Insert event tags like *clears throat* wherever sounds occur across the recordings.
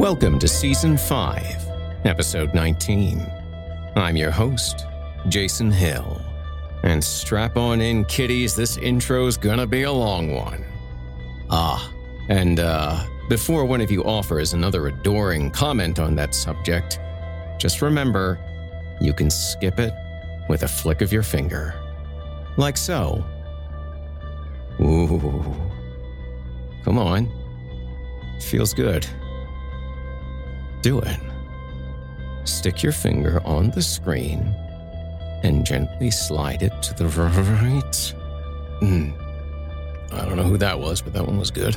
Welcome to Season 5, Episode 19. I'm your host, Jason Hill. And strap on in, kiddies, this intro's gonna be a long one. Ah, and uh, before one of you offers another adoring comment on that subject, just remember you can skip it with a flick of your finger. Like so. Ooh. Come on. Feels good. Do it. Stick your finger on the screen and gently slide it to the right. Hmm. I don't know who that was, but that one was good.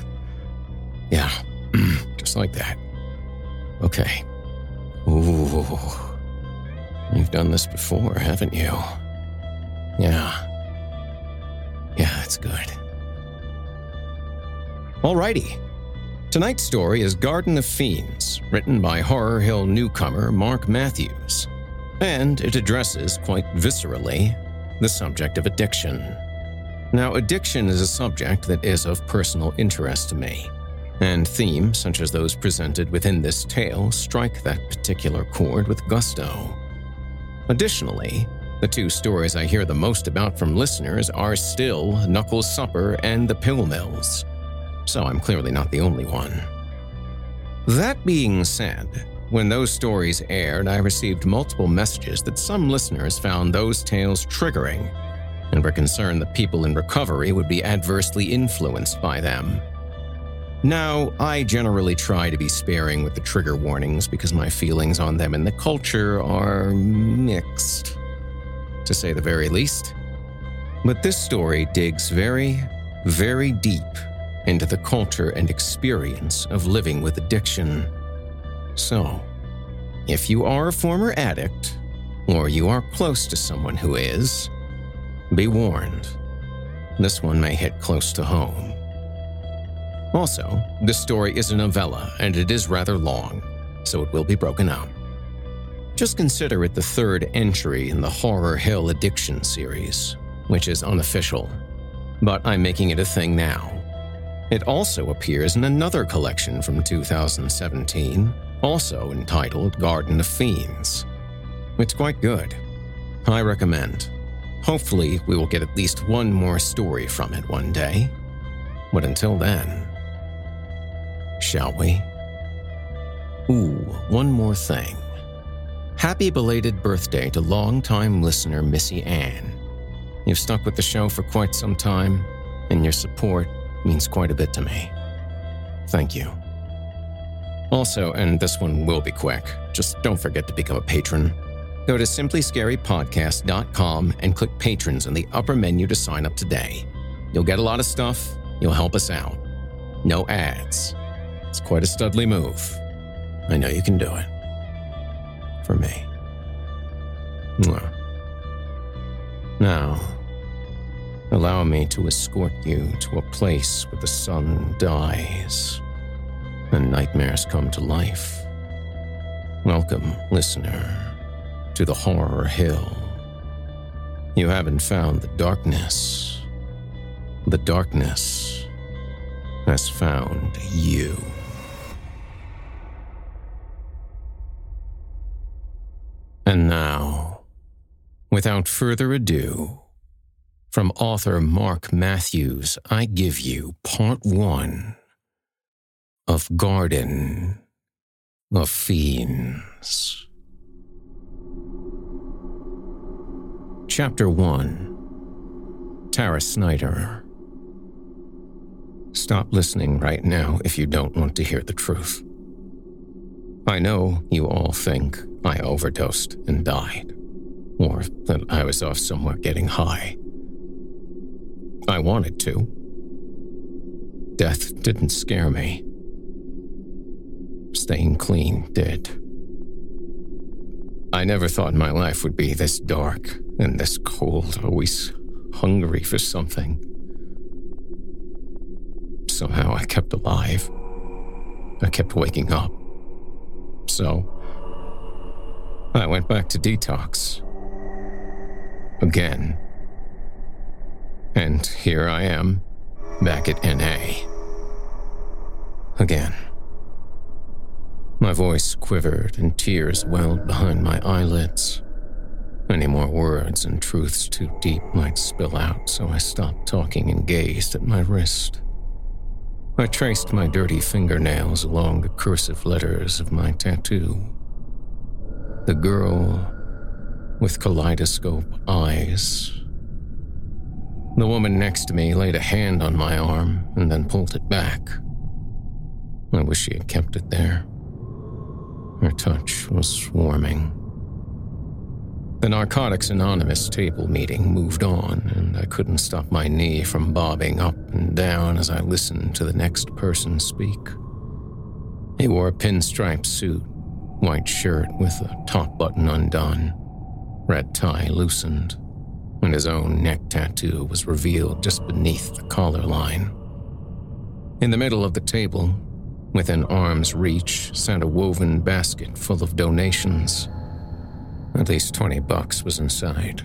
Yeah, *clears throat* just like that. Okay. Ooh. You've done this before, haven't you? Yeah. Yeah, that's good. Alrighty. Tonight's story is Garden of Fiends, written by Horror Hill newcomer Mark Matthews, and it addresses quite viscerally the subject of addiction. Now, addiction is a subject that is of personal interest to me, and themes such as those presented within this tale strike that particular chord with gusto. Additionally, the two stories I hear the most about from listeners are still Knuckles Supper and The Pill Mills so I'm clearly not the only one. That being said, when those stories aired, I received multiple messages that some listeners found those tales triggering and were concerned that people in recovery would be adversely influenced by them. Now, I generally try to be sparing with the trigger warnings because my feelings on them and the culture are mixed, to say the very least. But this story digs very, very deep into the culture and experience of living with addiction. So, if you are a former addict, or you are close to someone who is, be warned. This one may hit close to home. Also, this story is a novella and it is rather long, so it will be broken up. Just consider it the third entry in the Horror Hill Addiction series, which is unofficial, but I'm making it a thing now. It also appears in another collection from 2017, also entitled Garden of Fiends. It's quite good. I recommend. Hopefully, we will get at least one more story from it one day. But until then, shall we? Ooh, one more thing. Happy belated birthday to longtime listener Missy Ann. You've stuck with the show for quite some time, and your support means quite a bit to me. Thank you. Also, and this one will be quick, just don't forget to become a patron. Go to simplyscarypodcast.com and click patrons in the upper menu to sign up today. You'll get a lot of stuff, you'll help us out. No ads. It's quite a studly move. I know you can do it. For me. Now, allow me to escort you to a place where the sun dies and nightmares come to life. Welcome, listener to the horror hill. You haven't found the darkness. The darkness has found you. And now, without further ado, from author Mark Matthews, I give you part one of Garden of Fiends. Chapter 1 Tara Snyder. Stop listening right now if you don't want to hear the truth. I know you all think I overdosed and died, or that I was off somewhere getting high. I wanted to. Death didn't scare me. Staying clean did. I never thought my life would be this dark and this cold, always hungry for something. Somehow I kept alive. I kept waking up. So, I went back to detox. Again. And here I am, back at NA. Again. My voice quivered and tears welled behind my eyelids. Any more words and truths too deep might spill out, so I stopped talking and gazed at my wrist. I traced my dirty fingernails along the cursive letters of my tattoo. The girl with kaleidoscope eyes. The woman next to me laid a hand on my arm and then pulled it back. I wish she had kept it there. Her touch was warming. The Narcotics Anonymous table meeting moved on, and I couldn't stop my knee from bobbing up and down as I listened to the next person speak. He wore a pinstripe suit, white shirt with a top button undone, red tie loosened, and his own neck tattoo was revealed just beneath the collar line. In the middle of the table, within arm's reach, sat a woven basket full of donations at least 20 bucks was inside.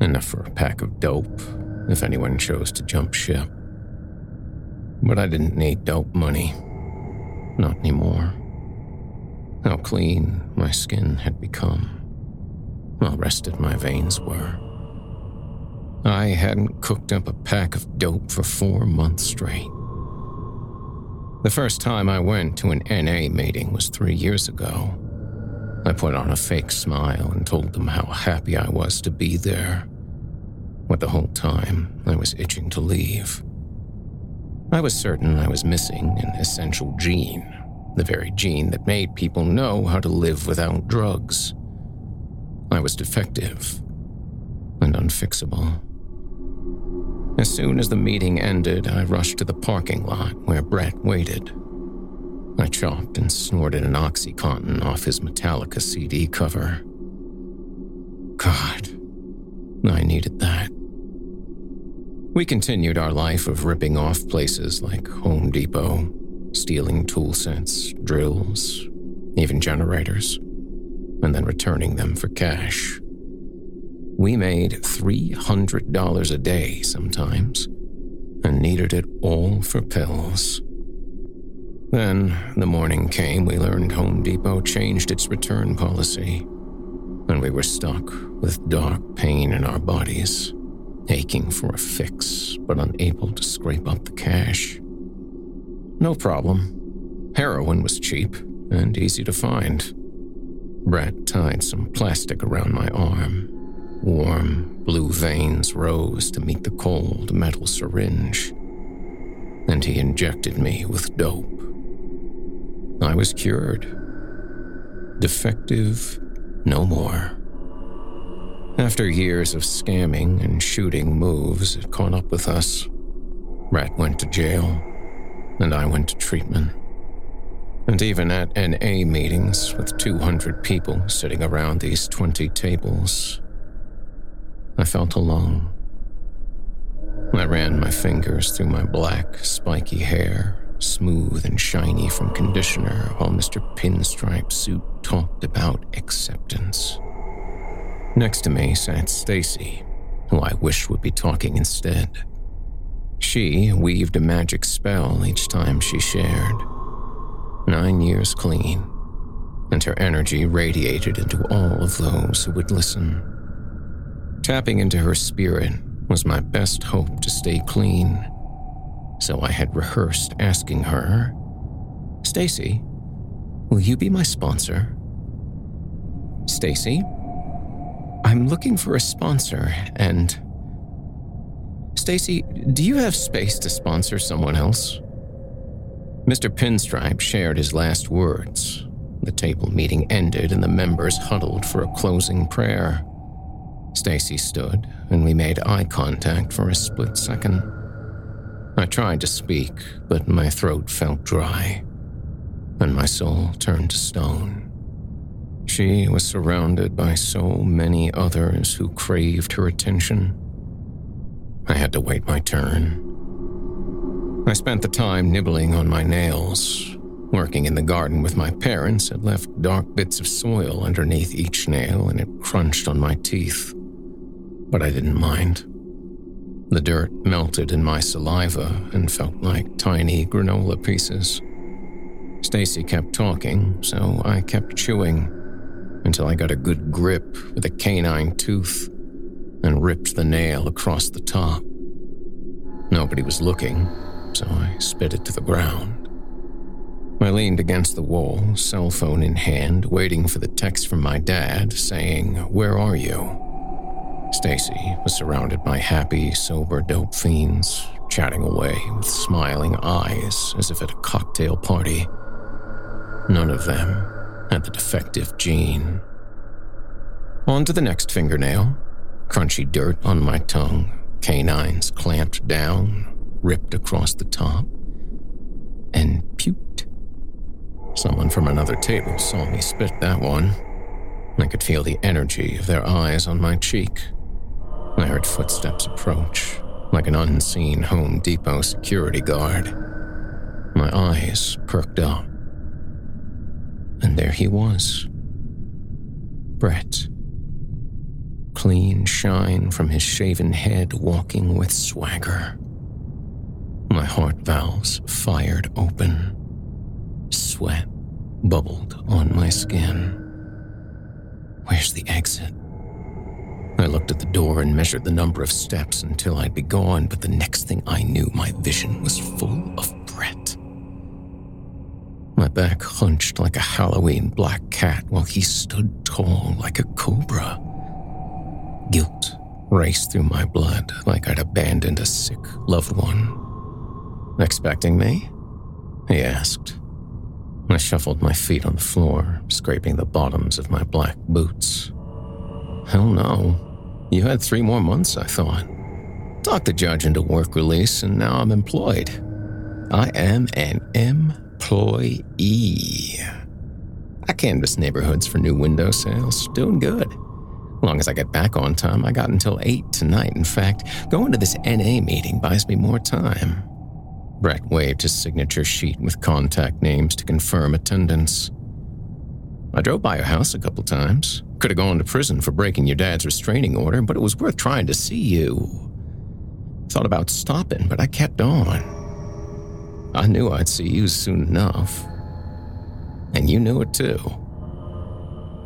Enough for a pack of dope, if anyone chose to jump ship. But I didn't need dope money. Not anymore. How clean my skin had become. How rested my veins were. I hadn't cooked up a pack of dope for four months straight. The first time I went to an NA meeting was three years ago. I put on a fake smile and told them how happy I was to be there. But the whole time, I was itching to leave. I was certain I was missing an essential gene, the very gene that made people know how to live without drugs. I was defective and unfixable. As soon as the meeting ended, I rushed to the parking lot where Brett waited. I chopped and snorted an Oxycontin off his Metallica CD cover. God, I needed that. We continued our life of ripping off places like Home Depot, stealing tool sets, drills, even generators, and then returning them for cash. We made $300 a day sometimes and needed it all for pills. Then, the morning came we learned Home Depot changed its return policy. and we were stuck with dark pain in our bodies, aching for a fix but unable to scrape up the cash. No problem. Heroin was cheap and easy to find. Brett tied some plastic around my arm. Warm, blue veins rose to meet the cold metal syringe. And he injected me with dope. I was cured. Defective no more. After years of scamming and shooting moves, it caught up with us. Brett went to jail, and I went to treatment. And even at NA meetings with 200 people sitting around these 20 tables, I felt alone. I ran my fingers through my black, spiky hair, smooth and shiny from conditioner, while Mr. Pinstripe Suit talked about acceptance. Next to me sat Stacy, who I wished would be talking instead. She weaved a magic spell each time she shared. Nine years clean, and her energy radiated into all of those who would listen. Tapping into her spirit was my best hope to stay clean. So I had rehearsed asking her, Stacy, will you be my sponsor? Stacy, I'm looking for a sponsor and Stacy, do you have space to sponsor someone else? Mr. Pinstripe shared his last words. The table meeting ended and the members huddled for a closing prayer. Stacy stood, and we made eye contact for a split second. I tried to speak, but my throat felt dry, and my soul turned to stone. She was surrounded by so many others who craved her attention. I had to wait my turn. I spent the time nibbling on my nails. Working in the garden with my parents had left dark bits of soil underneath each nail, and it crunched on my teeth but I didn't mind. The dirt melted in my saliva and felt like tiny granola pieces. Stacy kept talking, so I kept chewing until I got a good grip with a canine tooth and ripped the nail across the top. Nobody was looking, so I spit it to the ground. I leaned against the wall, cell phone in hand, waiting for the text from my dad saying, Where are you? Stacy was surrounded by happy, sober dope fiends, chatting away with smiling eyes as if at a cocktail party. None of them had the defective gene. On to the next fingernail. Crunchy dirt on my tongue, canines clamped down, ripped across the top, and puked. Someone from another table saw me spit that one. I could feel the energy of their eyes on my cheek I heard footsteps approach, like an unseen Home Depot security guard. My eyes perked up. And there he was. Brett. Clean shine from his shaven head, walking with swagger. My heart valves fired open. Sweat bubbled on my skin. Where's the exit? I looked at the door and measured the number of steps until I'd be gone, but the next thing I knew, my vision was full of Brett. My back hunched like a Halloween black cat while he stood tall like a cobra. Guilt raced through my blood like I'd abandoned a sick loved one. Expecting me? He asked. I shuffled my feet on the floor, scraping the bottoms of my black boots. Hell no. You had three more months, I thought. Talked the judge into work release, and now I'm employed. I am an employee. I canvass neighborhoods for new window sales. Doing good. As long as I get back on time, I got until 8 tonight. In fact, going to this NA meeting buys me more time. Brett waved his signature sheet with contact names to confirm attendance. I drove by your house a couple times. Could have gone to prison for breaking your dad's restraining order, but it was worth trying to see you. Thought about stopping, but I kept on. I knew I'd see you soon enough. And you knew it too.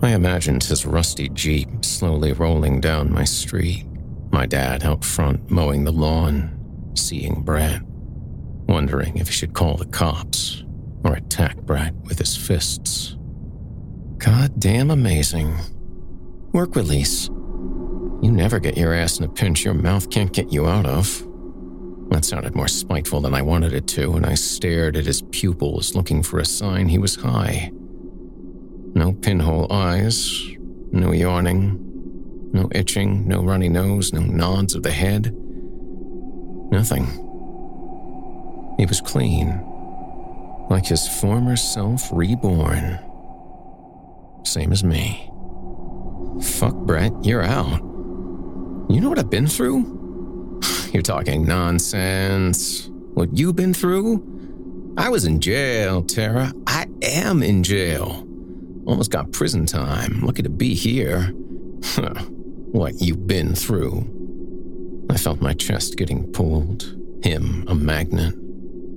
I imagined his rusty Jeep slowly rolling down my street, my dad out front mowing the lawn, seeing Brett, wondering if he should call the cops or attack Brett with his fists. God damn amazing. Work release. You never get your ass in a pinch your mouth can't get you out of. That sounded more spiteful than I wanted it to, and I stared at his pupils looking for a sign he was high. No pinhole eyes, no yawning, no itching, no runny nose, no nods of the head. Nothing. He was clean, like his former self reborn. Same as me. Fuck, Brett, you're out. You know what I've been through? *sighs* You're talking nonsense. What you've been through? I was in jail, Tara. I am in jail. Almost got prison time. Lucky to be here. *laughs* what you've been through. I felt my chest getting pulled. Him, a magnet.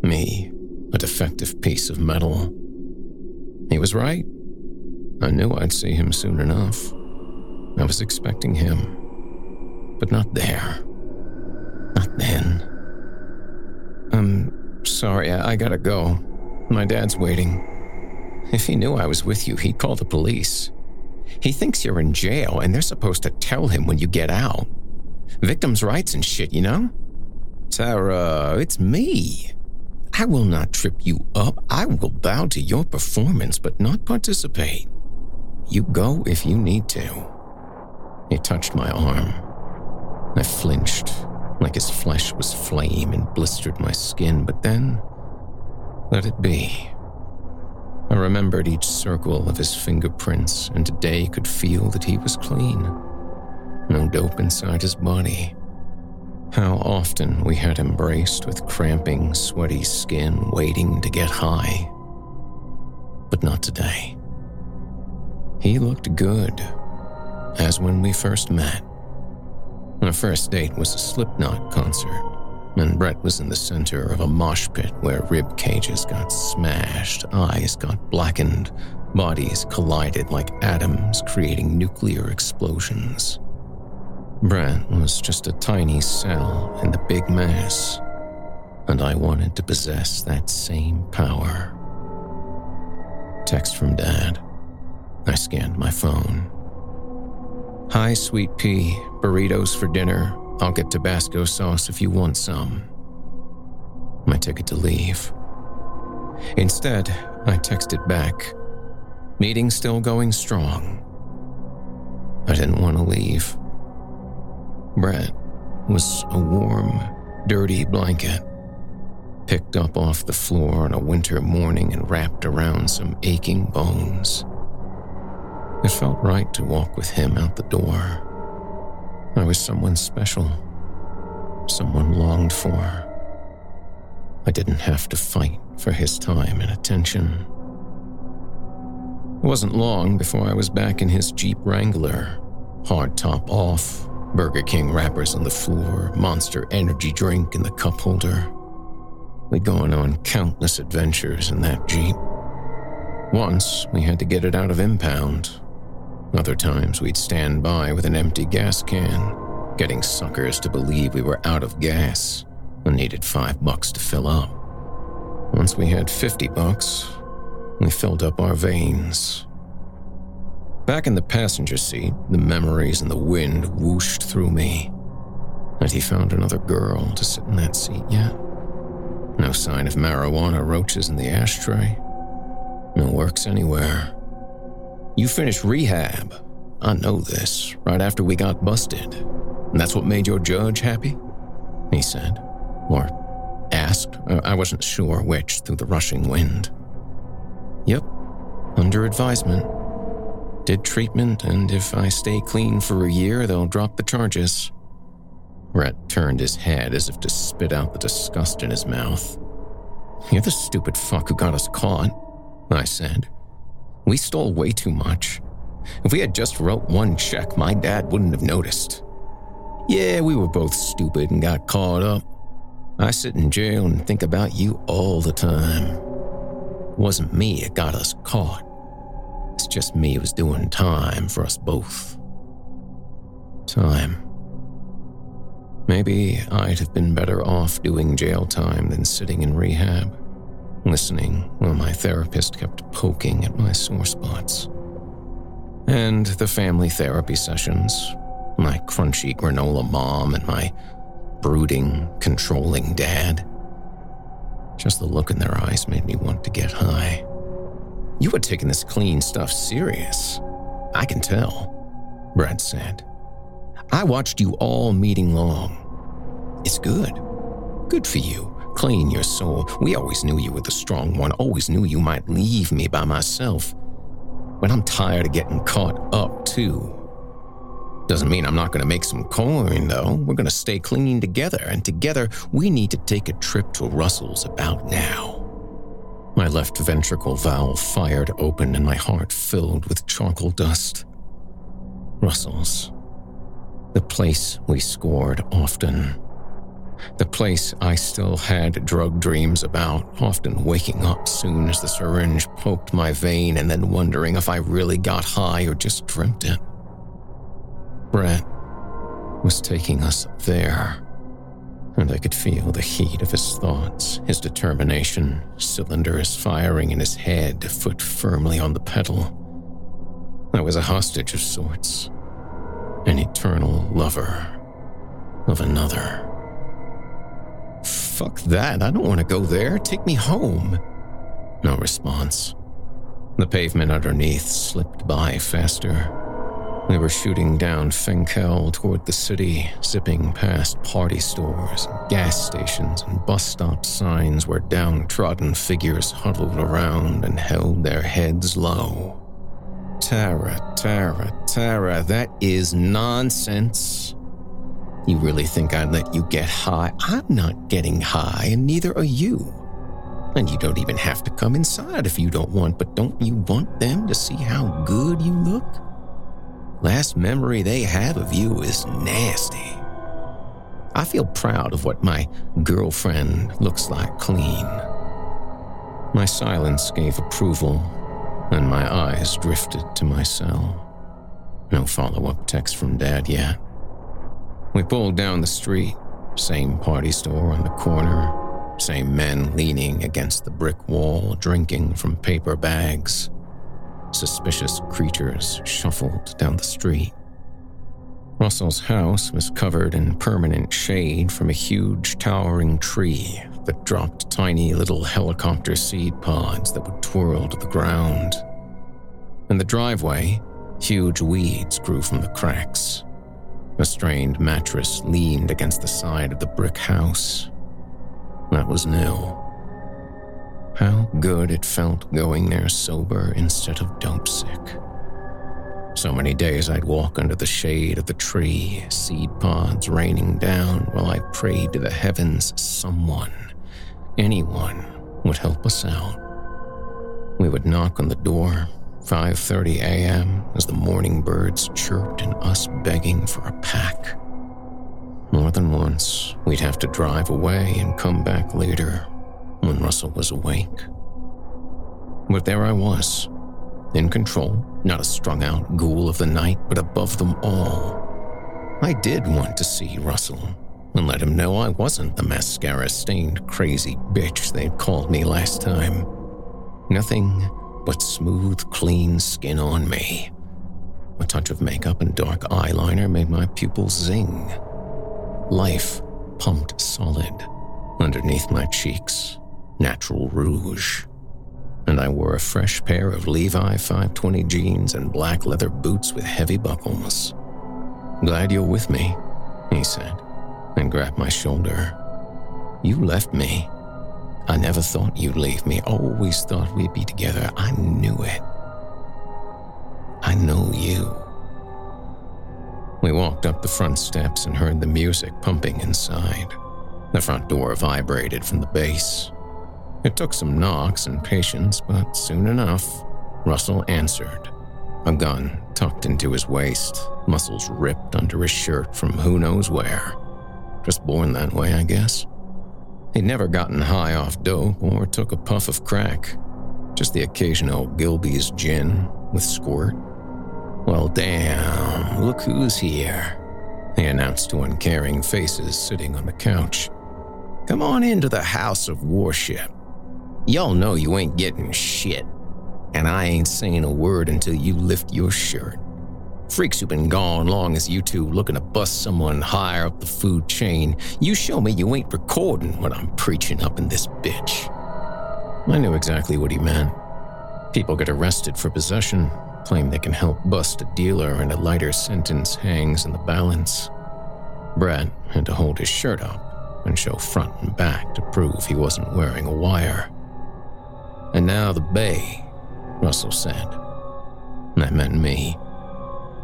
Me, a defective piece of metal. He was right. I knew I'd see him soon enough. I was expecting him, but not there. Not then. I'm sorry, I, I gotta go. My dad's waiting. If he knew I was with you, he'd call the police. He thinks you're in jail and they're supposed to tell him when you get out. Victims' rights and shit, you know? Tara, it's me. I will not trip you up. I will bow to your performance, but not participate. You go if you need to. He touched my arm. I flinched, like his flesh was flame and blistered my skin, but then let it be. I remembered each circle of his fingerprints, and today could feel that he was clean. No dope inside his body. How often we had embraced with cramping, sweaty skin waiting to get high. But not today. He looked good, as when we first met. Our first date was a Slipknot concert, and Brett was in the center of a mosh pit where rib cages got smashed, eyes got blackened, bodies collided like atoms, creating nuclear explosions. Brett was just a tiny cell in the big mass, and I wanted to possess that same power. Text from Dad. I scanned my phone. Hi, sweet pea. Burritos for dinner. I'll get Tabasco sauce if you want some. My ticket to leave. Instead, I texted back. Meeting still going strong. I didn't want to leave. Brett was a warm, dirty blanket, picked up off the floor on a winter morning and wrapped around some aching bones. It felt right to walk with him out the door. I was someone special, someone longed for. I didn't have to fight for his time and attention. It wasn't long before I was back in his Jeep Wrangler, hard top off, Burger King wrappers on the floor, monster energy drink in the cup holder. We'd gone on countless adventures in that Jeep. Once, we had to get it out of impound. Other times, we'd stand by with an empty gas can, getting suckers to believe we were out of gas and needed five bucks to fill up. Once we had 50 bucks, we filled up our veins. Back in the passenger seat, the memories and the wind whooshed through me. Had he found another girl to sit in that seat yet? No sign of marijuana roaches in the ashtray. No works anywhere. You finished rehab. I know this, right after we got busted. And that's what made your judge happy? He said. Or asked. Uh, I wasn't sure which through the rushing wind. Yep, under advisement. Did treatment, and if I stay clean for a year, they'll drop the charges. Brett turned his head as if to spit out the disgust in his mouth. You're the stupid fuck who got us caught, I said. We stole way too much. If we had just wrote one check, my dad wouldn't have noticed. Yeah, we were both stupid and got caught up. I sit in jail and think about you all the time. It wasn't me that got us caught. It's just me who was doing time for us both. Time. Maybe I'd have been better off doing jail time than sitting in rehab, listening while my therapist kept poking at my sore spots. And the family therapy sessions, my crunchy granola mom and my brooding, controlling dad. Just the look in their eyes made me want to get high. You were taking this clean stuff serious. I can tell, Brett said. I watched you all meeting long. It's good. Good for you. Clean your soul. We always knew you were the strong one, always knew you might leave me by myself. But I'm tired of getting caught up, too. Doesn't mean I'm not going to make some coin, though. We're going to stay clean together, and together we need to take a trip to Russell's about now. My left ventricle valve fired open and my heart filled with charcoal dust. Russell's. The place we scored often. The place I still had drug dreams about, often waking up soon as the syringe poked my vein and then wondering if I really got high or just dreamt it. Brett was taking us there, and I could feel the heat of his thoughts, his determination, cylinders firing in his head, foot firmly on the pedal. I was a hostage of sorts, an eternal lover of another. Fuck that, I don't want to go there. Take me home. No response. The pavement underneath slipped by faster. We were shooting down Fenkell toward the city, zipping past party stores, gas stations, and bus stop signs where downtrodden figures huddled around and held their heads low. Tara, Tara, Tara, that is nonsense. You really think I'd let you get high? I'm not getting high, and neither are you. And you don't even have to come inside if you don't want, but don't you want them to see how good you look? Last memory they have of you is nasty. I feel proud of what my girlfriend looks like clean. My silence gave approval, and my eyes drifted to my cell. No follow up text from Dad yet. We pulled down the street, same party store on the corner, same men leaning against the brick wall, drinking from paper bags. Suspicious creatures shuffled down the street. Russell's house was covered in permanent shade from a huge towering tree that dropped tiny little helicopter seed pods that would twirl to the ground. In the driveway, huge weeds grew from the cracks. A strained mattress leaned against the side of the brick house. That was new. How good it felt going there sober instead of dope sick. So many days I'd walk under the shade of the tree, seed pods raining down while I prayed to the heavens someone, anyone, would help us out. We would knock on the door, 5:30 a.m. as the morning birds chirped and us begging for a pack. More than once, we'd have to drive away and come back later when Russell was awake. But there I was, in control, not a strung out ghoul of the night, but above them all. I did want to see Russell and let him know I wasn't the mascara stained crazy bitch they'd called me last time. Nothing but smooth, clean skin on me. A touch of makeup and dark eyeliner made my pupils zing. Life pumped solid underneath my cheeks natural rouge. And I wore a fresh pair of Levi 520 jeans and black leather boots with heavy buckles. Glad you're with me, he said, and grabbed my shoulder. You left me. I never thought you'd leave me, always thought we'd be together. I knew it. I know you. We walked up the front steps and heard the music pumping inside. The front door vibrated from the bass. It took some knocks and patience, but soon enough, Russell answered. A gun tucked into his waist, muscles ripped under his shirt from who knows where. Just born that way, I guess. He'd never gotten high off dope or took a puff of crack, just the occasional Gilbey's gin with Squirt. Well, damn, look who's here, he announced to uncaring faces sitting on the couch. Come on into the house of worship. Y'all know you ain't getting shit, and I ain't saying a word until you lift your shirt. Freaks who've been gone long as you two looking to bust someone higher up the food chain, you show me you ain't recording what I'm preaching up in this bitch. I knew exactly what he meant. People get arrested for possession, claim they can help bust a dealer, and a lighter sentence hangs in the balance. Brett had to hold his shirt up and show front and back to prove he wasn't wearing a wire. And now the Bay, Russell said. That meant me.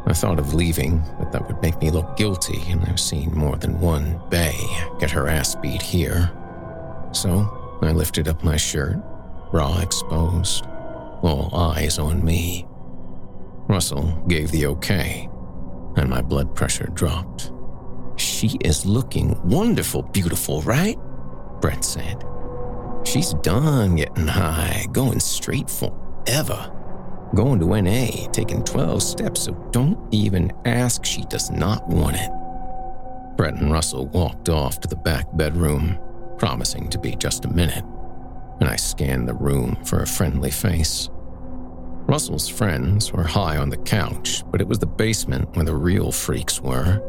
I thought of leaving, but that would make me look guilty, and I've seen more than one Bay get her ass beat here. So I lifted up my shirt, raw exposed, all eyes on me. Russell gave the okay, and my blood pressure dropped. She is looking wonderful, beautiful, right? Brett said. She's done getting high, going straight forever. Going to NA, taking 12 steps, so don't even ask. She does not want it. Brett and Russell walked off to the back bedroom, promising to be just a minute, and I scanned the room for a friendly face. Russell's friends were high on the couch, but it was the basement where the real freaks were.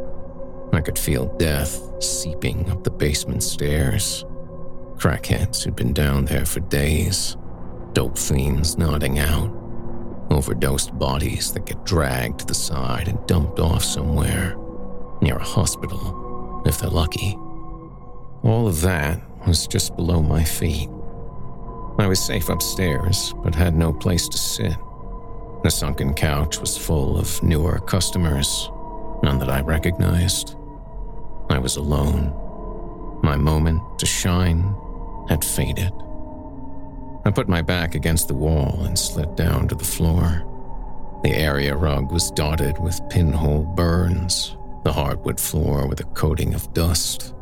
I could feel death seeping up the basement stairs. Crackheads who'd been down there for days, dope fiends nodding out, overdosed bodies that get dragged to the side and dumped off somewhere, near a hospital, if they're lucky. All of that was just below my feet. I was safe upstairs, but had no place to sit. The sunken couch was full of newer customers, none that I recognized. I was alone. My moment to shine had faded. I put my back against the wall and slid down to the floor. The area rug was dotted with pinhole burns, the hardwood floor with a coating of dust.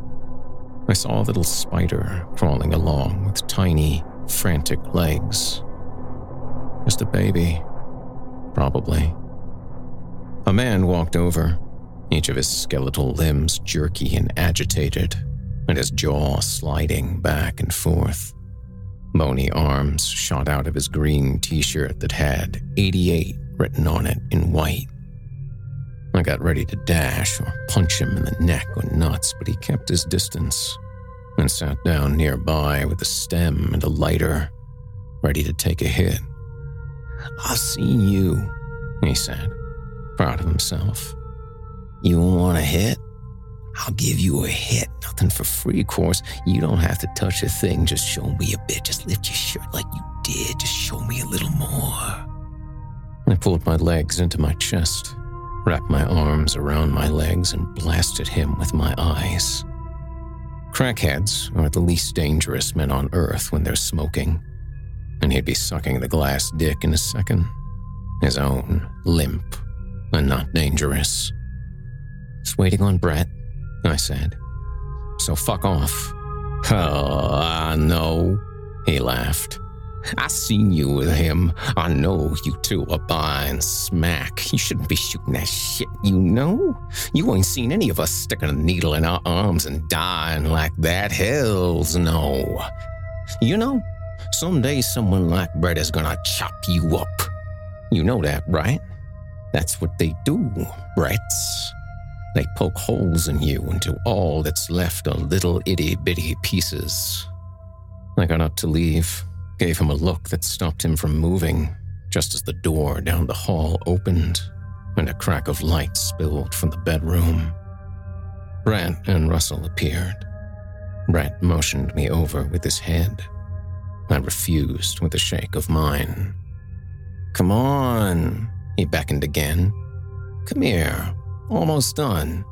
I saw a little spider crawling along with tiny, frantic legs. Just a baby, probably. A man walked over, each of his skeletal limbs jerky and agitated, and his jaw sliding back and forth. Bony arms shot out of his green t shirt that had 88 written on it in white. I got ready to dash or punch him in the neck or nuts, but he kept his distance and sat down nearby with a stem and a lighter, ready to take a hit. I've seen you, he said, proud of himself. You want a hit? I'll give you a hit. Nothing for free, of course. You don't have to touch a thing. Just show me a bit. Just lift your shirt like you did. Just show me a little more. I pulled my legs into my chest, wrapped my arms around my legs, and blasted him with my eyes. Crackheads are the least dangerous men on earth when they're smoking, and he'd be sucking the glass dick in a second. His own, limp, and not dangerous. Just waiting on Brett, I said. So fuck off. Oh, I know, he laughed. I seen you with him. I know you two are buying smack. You shouldn't be shooting that shit, you know? You ain't seen any of us sticking a needle in our arms and dying like that. Hells no. You know, someday someone like Brett is gonna chop you up. You know that, right? That's what they do, Bretts. They poke holes in you until all that's left are little itty bitty pieces. I got up to leave, gave him a look that stopped him from moving, just as the door down the hall opened and a crack of light spilled from the bedroom. Brett and Russell appeared. Brett motioned me over with his head. I refused with a shake of mine. Come on, he beckoned again. Come here, almost done.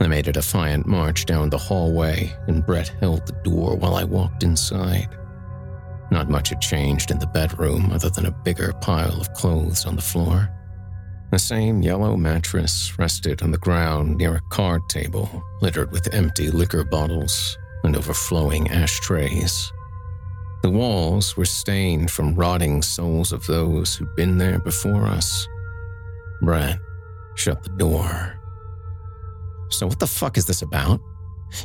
I made a defiant march down the hallway, and Brett held the door while I walked inside. Not much had changed in the bedroom other than a bigger pile of clothes on the floor. The same yellow mattress rested on the ground near a card table littered with empty liquor bottles and overflowing ashtrays. The walls were stained from rotting souls of those who'd been there before us. Brett shut the door. So, what the fuck is this about?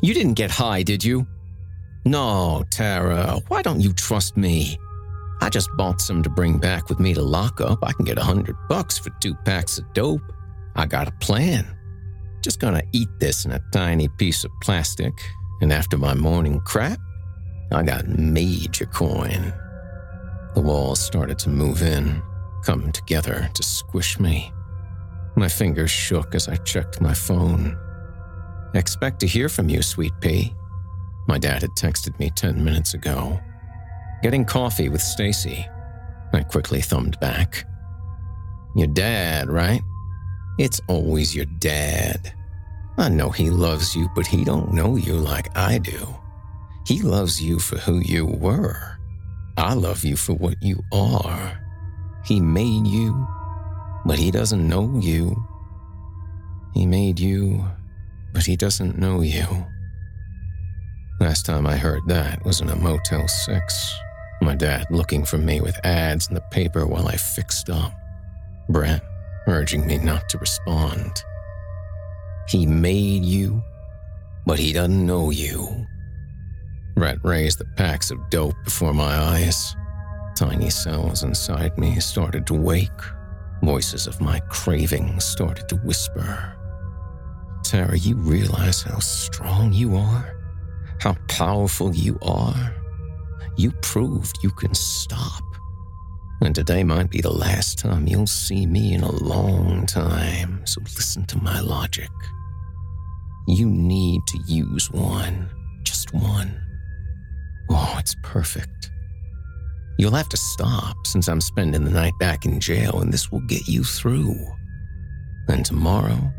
You didn't get high, did you? No, Tara, why don't you trust me? I just bought some to bring back with me to lock up. I can get a hundred bucks for two packs of dope. I got a plan. Just gonna eat this in a tiny piece of plastic, and after my morning crap, I got major coin. The walls started to move in, come together to squish me. My fingers shook as I checked my phone. Expect to hear from you, sweet pea. My dad had texted me 10 minutes ago. Getting coffee with Stacy. I quickly thumbed back. Your dad, right? It's always your dad. I know he loves you, but he don't know you like I do. He loves you for who you were. I love you for what you are. He made you, but he doesn't know you. He made you, but he doesn't know you. Last time I heard that was in a Motel 6. My dad looking for me with ads in the paper while I fixed up. Brett urging me not to respond. He made you, but he doesn't know you. Brett raised the packs of dope before my eyes. Tiny cells inside me started to wake. Voices of my cravings started to whisper. Tara, you realize how strong you are? How powerful you are? You proved you can stop. And today might be the last time you'll see me in a long time, so listen to my logic. You need to use one, just one. Oh, it's perfect. You'll have to stop since I'm spending the night back in jail, and this will get you through. Then tomorrow,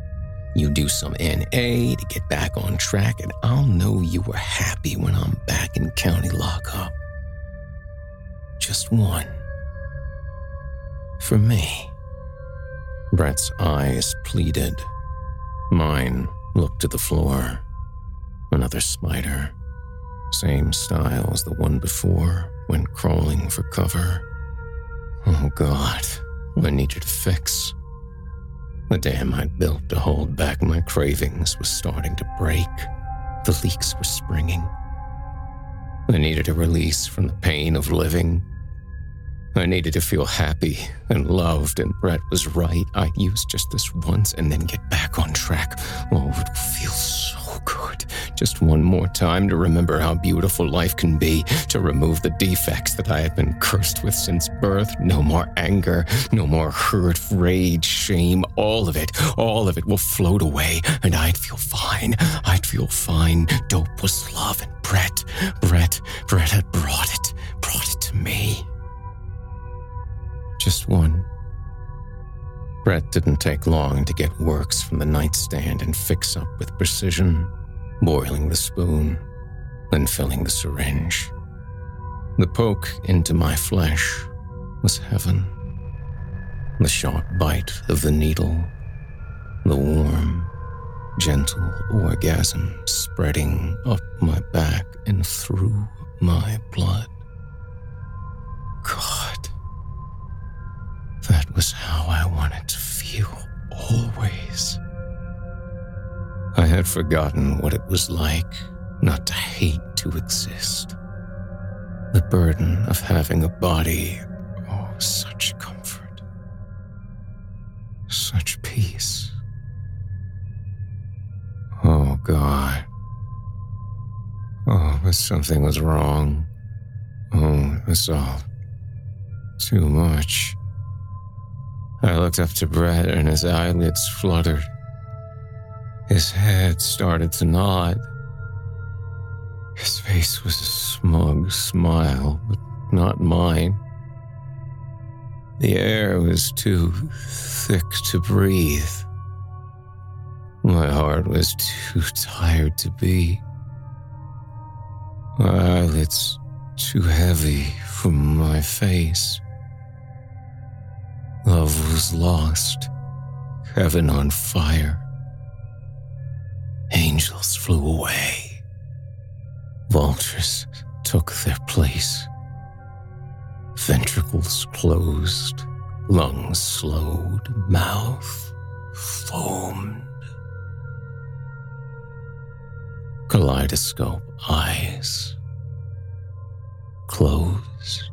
you do some NA to get back on track, and I'll know you were happy when I'm back in county lockup. Just one. For me. Brett's eyes pleaded. Mine looked to the floor. Another spider. Same style as the one before, when crawling for cover. Oh God, I needed a fix. The dam I'd built to hold back my cravings was starting to break. The leaks were springing. I needed a release from the pain of living. I needed to feel happy and loved, and Brett was right. I'd use just this once and then get back on track. Oh, it would feel so good. Just one more time to remember how beautiful life can be, to remove the defects that I had been cursed with since birth. No more anger, no more hurt, rage, shame. All of it, all of it will float away, and I'd feel fine. I'd feel fine. Dope was love, and Brett, Brett, Brett had brought it, brought it to me. Just one. Brett didn't take long to get works from the nightstand and fix up with precision, boiling the spoon, then filling the syringe. The poke into my flesh was heaven. The sharp bite of the needle, the warm, gentle orgasm spreading up my back and through my blood. God. That was how I wanted to feel always. I had forgotten what it was like not to hate to exist. The burden of having a body, oh, such comfort, such peace. Oh, God. Oh, but something was wrong. Oh, it was all too much. I looked up to Brett and his eyelids fluttered. His head started to nod. His face was a smug smile, but not mine. The air was too thick to breathe. My heart was too tired to beat. My eyelids too heavy from my face. Love was lost, heaven on fire. Angels flew away. Vultures took their place Ventricles closed, lungs slowed, mouth foamed. Kaleidoscope eyes closed.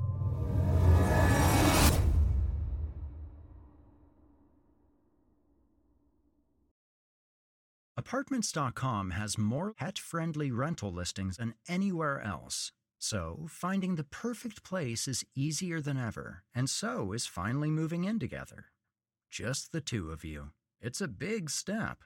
Apartments.com has more pet friendly rental listings than anywhere else. So, finding the perfect place is easier than ever, and so is finally moving in together. Just the two of you. It's a big step.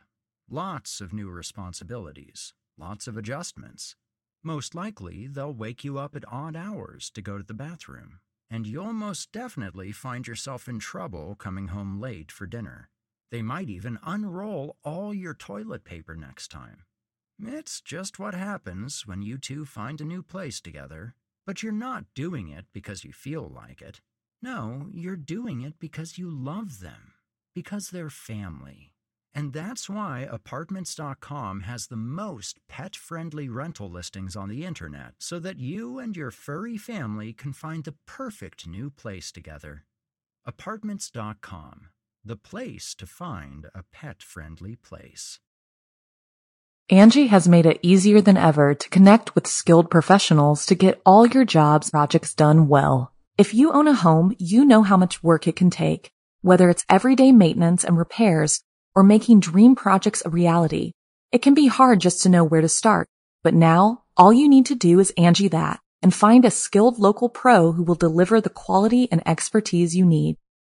Lots of new responsibilities, lots of adjustments. Most likely, they'll wake you up at odd hours to go to the bathroom, and you'll most definitely find yourself in trouble coming home late for dinner. They might even unroll all your toilet paper next time. It's just what happens when you two find a new place together. But you're not doing it because you feel like it. No, you're doing it because you love them, because they're family. And that's why Apartments.com has the most pet friendly rental listings on the internet so that you and your furry family can find the perfect new place together. Apartments.com, the place to find a pet friendly place. Angi has made it easier than ever to connect with skilled professionals to get all your jobs projects done well. If you own a home, you know how much work it can take, whether it's everyday maintenance and repairs or making dream projects a reality. It can be hard just to know where to start, but now all you need to do is Angi that and find a skilled local pro who will deliver the quality and expertise you need.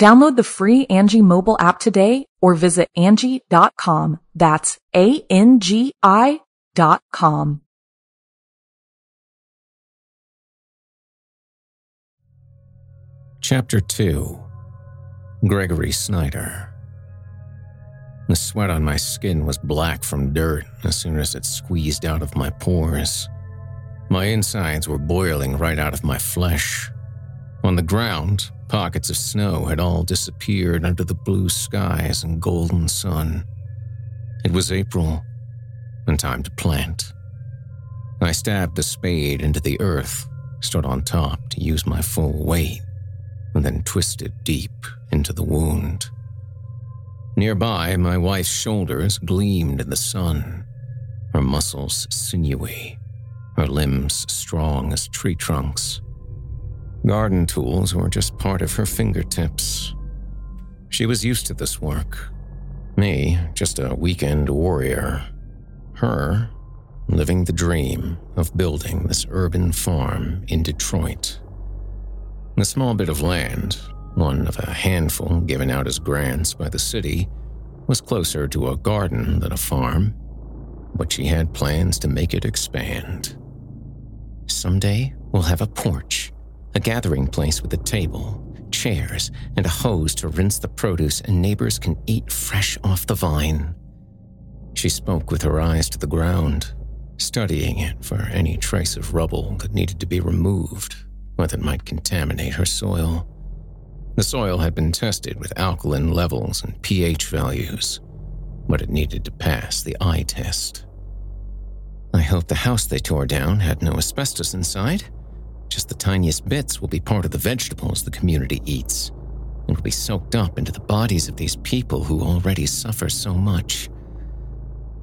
Download the free Angi mobile app today or visit Angi.com. That's A-N-G-I dot com. Chapter 2 Gregory Snyder. The sweat on my skin was black from dirt as soon as it squeezed out of my pores. My insides were boiling right out of my flesh. On the ground, pockets of snow had all disappeared under the blue skies and golden sun. It was April, and time to plant. I stabbed the spade into the earth, stood on top to use my full weight, and then twisted deep into the wound. Nearby, my wife's shoulders gleamed in the sun, her muscles sinewy, her limbs strong as tree trunks. Garden tools were just part of her fingertips. She was used to this work. Me, just a weekend warrior. Her, living the dream of building this urban farm in Detroit. The small bit of land, one of a handful given out as grants by the city, was closer to a garden than a farm, but she had plans to make it expand. Someday we'll have a porch a gathering place with a table, chairs, and a hose to rinse the produce, and neighbors can eat fresh off the vine. She spoke with her eyes to the ground, studying it for any trace of rubble that needed to be removed or that might contaminate her soil. The soil had been tested with alkaline levels and pH values, but it needed to pass the eye test. I hope the house they tore down had no asbestos inside. Just the tiniest bits will be part of the vegetables the community eats and will be soaked up into the bodies of these people who already suffer so much.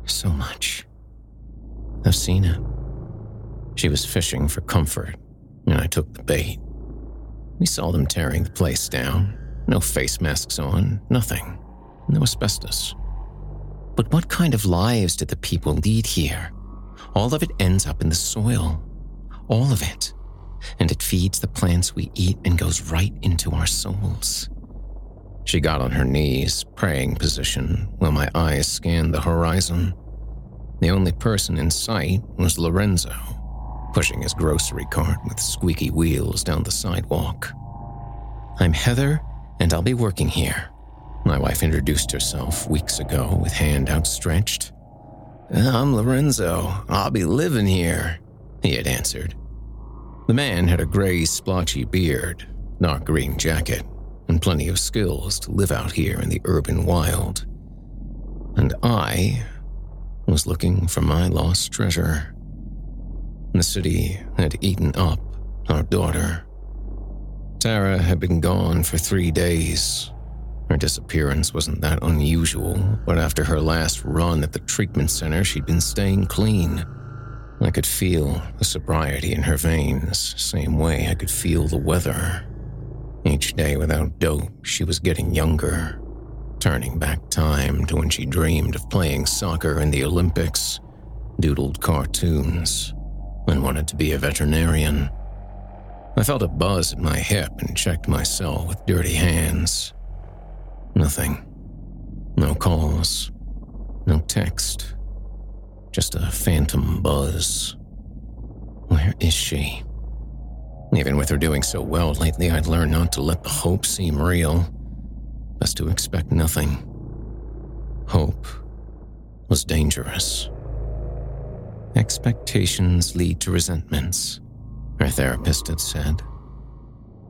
So much. I've seen it. She was fishing for comfort, and I took the bait. We saw them tearing the place down. No face masks on, nothing. No asbestos. But what kind of lives did the people lead here? All of it ends up in the soil. All of it and it feeds the plants we eat and goes right into our souls. She got on her knees, praying position, while my eyes scanned the horizon. The only person in sight was Lorenzo, pushing his grocery cart with squeaky wheels down the sidewalk. I'm Heather, and I'll be working here. My wife introduced herself weeks ago with hand outstretched. I'm Lorenzo. I'll be living here, he had answered. The man had a gray, splotchy beard, dark green jacket, and plenty of skills to live out here in the urban wild. And I was looking for my lost treasure. The city had eaten up our daughter. Tara had been gone for three days. Her disappearance wasn't that unusual, but after her last run at the treatment center, she'd been staying clean. I could feel the sobriety in her veins, same way I could feel the weather. Each day without dope, she was getting younger, turning back time to when she dreamed of playing soccer in the Olympics, doodled cartoons, and wanted to be a veterinarian. I felt a buzz at my hip and checked my cell with dirty hands. Nothing. No calls. No text. Just a phantom buzz. Where is she? Even with her doing so well lately, I'd learned not to let the hope seem real. Best to expect nothing. Hope was dangerous. Expectations lead to resentments, our therapist had said.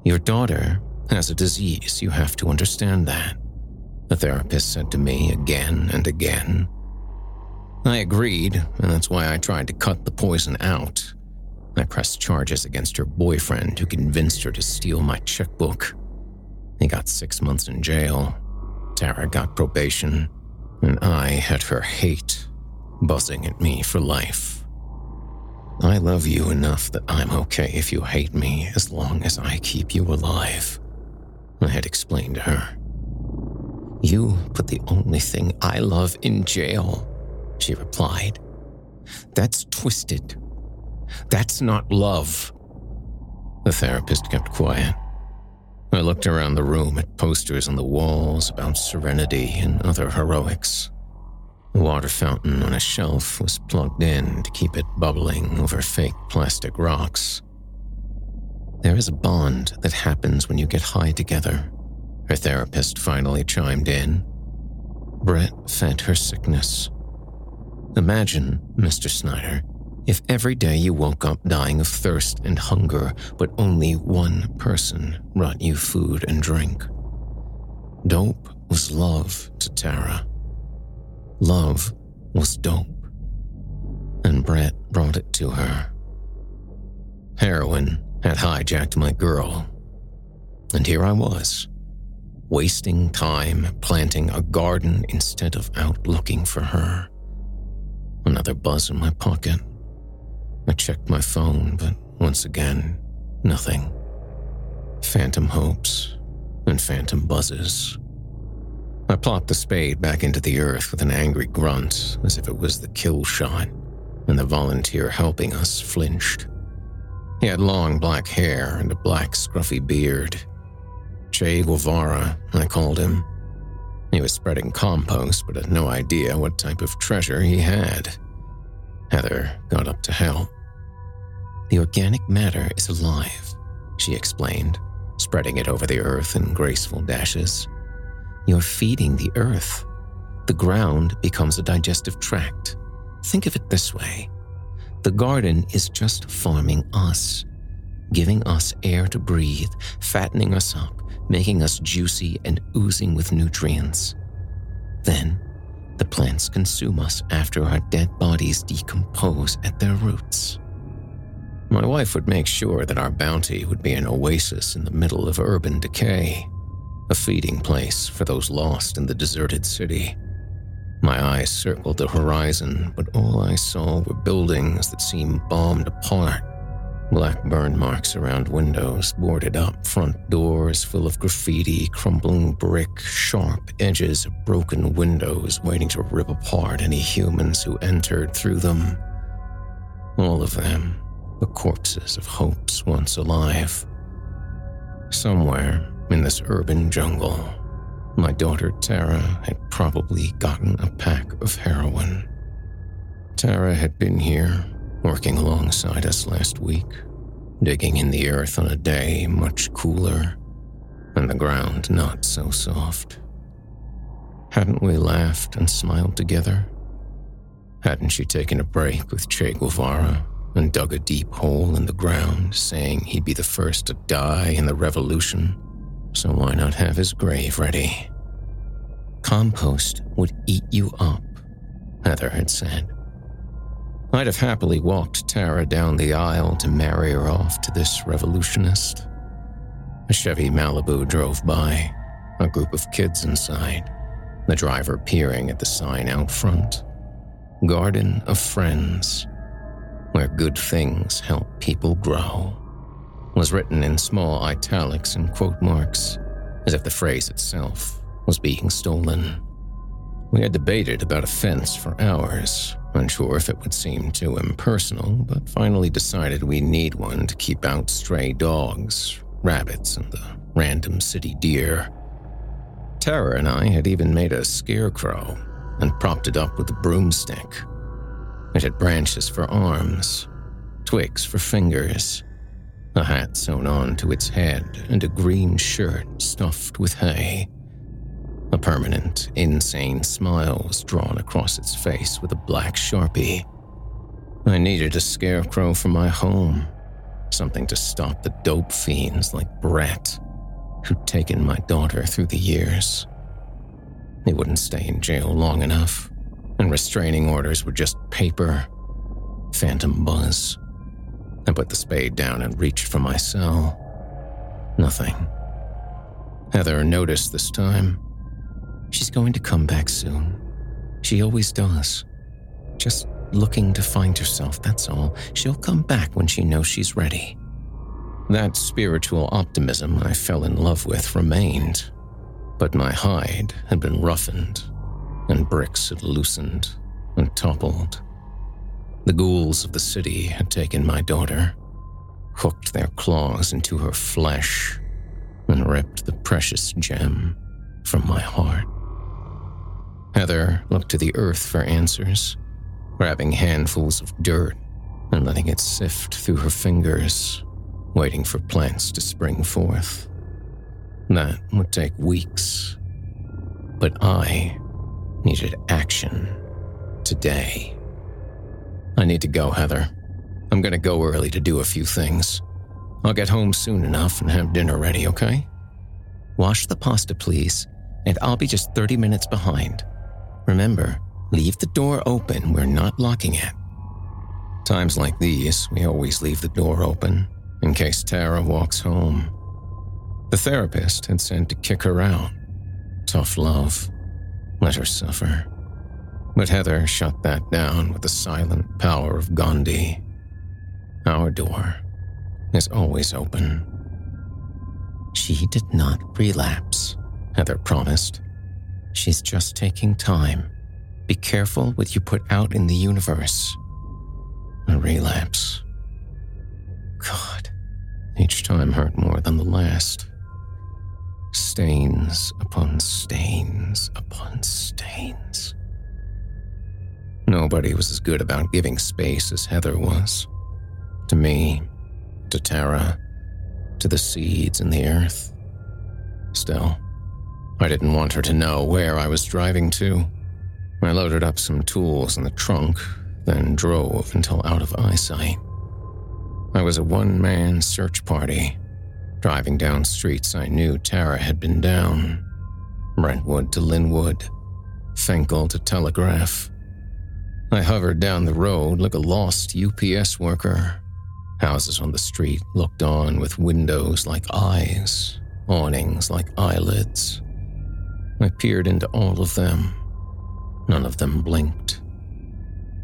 Your daughter has a disease, you have to understand that, the therapist said to me again and again. I agreed, and that's why I tried to cut the poison out. I pressed charges against her boyfriend who convinced her to steal my checkbook. He got six months in jail. Tara got probation, and I had her hate buzzing at me for life. I love you enough that I'm okay if you hate me as long as I keep you alive, I had explained to her. You put the only thing I love in jail, she replied. That's twisted. That's not love. The therapist kept quiet. I looked around the room at posters on the walls about serenity and other heroics. The water fountain on a shelf was plugged in to keep it bubbling over fake plastic rocks. There is a bond that happens when you get high together, her therapist finally chimed in. Brett fed her sickness. Imagine, Mr. Snyder, if every day you woke up dying of thirst and hunger, but only one person brought you food and drink. Dope was love to Tara. Love was dope. And Brett brought it to her. Heroin had hijacked my girl. And here I was, wasting time planting a garden instead of out looking for her. Another buzz in my pocket. I checked my phone, but once again, nothing. Phantom hopes and phantom buzzes. I plopped the spade back into the earth with an angry grunt, as if it was the kill shot, and the volunteer helping us flinched. He had long black hair and a black scruffy beard. Che Guevara, I called him. He was spreading compost, but had no idea what type of treasure he had. Heather got up to help. The organic matter is alive, she explained, spreading it over the earth in graceful dashes. You're feeding the earth. The ground becomes a digestive tract. Think of it this way the garden is just farming us, giving us air to breathe, fattening us up, making us juicy and oozing with nutrients. Then, the plants consume us after our dead bodies decompose at their roots. My wife would make sure that our bounty would be an oasis in the middle of urban decay, a feeding place for those lost in the deserted city. My eyes circled the horizon, but all I saw were buildings that seemed bombed apart. Black burn marks around windows, boarded up front doors full of graffiti, crumbling brick, sharp edges of broken windows waiting to rip apart any humans who entered through them. All of them the corpses of hopes once alive. Somewhere in this urban jungle, my daughter Tara had probably gotten a pack of heroin. Tara had been here, working alongside us last week, digging in the earth on a day much cooler. and the ground not so soft. Hadn't we laughed and smiled together? Hadn't she taken a break with Che Guevara and dug a deep hole in the ground, saying he'd be the first to die in the revolution? So why not have his grave ready? Compost would eat you up, Heather had said. I'd have happily walked Tara down the aisle to marry her off to this revolutionist. A Chevy Malibu drove by, a group of kids inside, the driver peering at the sign out front. Garden of Friends, where good things help people grow, was written in small italics and quote marks, as if the phrase itself was being stolen. We had debated about a fence for hours, unsure if it would seem too impersonal, but finally decided we need one to keep out stray dogs, rabbits, and the random city deer. Tara and I had even made a scarecrow and propped it up with a broomstick. It had branches for arms, twigs for fingers, a hat sewn on to its head, and a green shirt stuffed with hay. A permanent, insane smile was drawn across its face with a black sharpie. I needed a scarecrow for my home, something to stop the dope fiends like Brett, who'd taken my daughter through the years. He wouldn't stay in jail long enough, and restraining orders were just paper. Phantom buzz. I put the spade down and reached for my cell. Nothing. Heather noticed this time She's going to come back soon. She always does. Just looking to find herself, that's all. She'll come back when she knows she's ready. That spiritual optimism I fell in love with remained, but my hide had been roughened, and bricks had loosened and toppled. The ghouls of the city had taken my daughter, hooked their claws into her flesh, and ripped the precious gem from my heart. Heather looked to the earth for answers, grabbing handfuls of dirt and letting it sift through her fingers, waiting for plants to spring forth. That would take weeks. But I needed action today. I need to go, Heather. I'm gonna go early to do a few things. I'll get home soon enough and have dinner ready, okay? Wash the pasta, please, and I'll be just 30 minutes behind. Remember, leave the door open. We're not locking it. Times like these, we always leave the door open in case Tara walks home. The therapist had said to kick her out. Tough love. Let her suffer. But Heather shut that down with the silent power of Gandhi. Our door is always open. She did not relapse, Heather promised. She's just taking time. Be careful what you put out in the universe. A relapse. God, each time hurt more than the last. Stains upon stains upon stains. Nobody was as good about giving space as Heather was. To me, to Tara, to the seeds in the earth. Still, I didn't want her to know where I was driving to. I loaded up some tools in the trunk, then drove until out of eyesight. I was a one man search party, driving down streets I knew Tara had been down Brentwood to Linwood, Fenkell to Telegraph. I hovered down the road like a lost UPS worker. Houses on the street looked on with windows like eyes, awnings like eyelids. I peered into all of them. None of them blinked.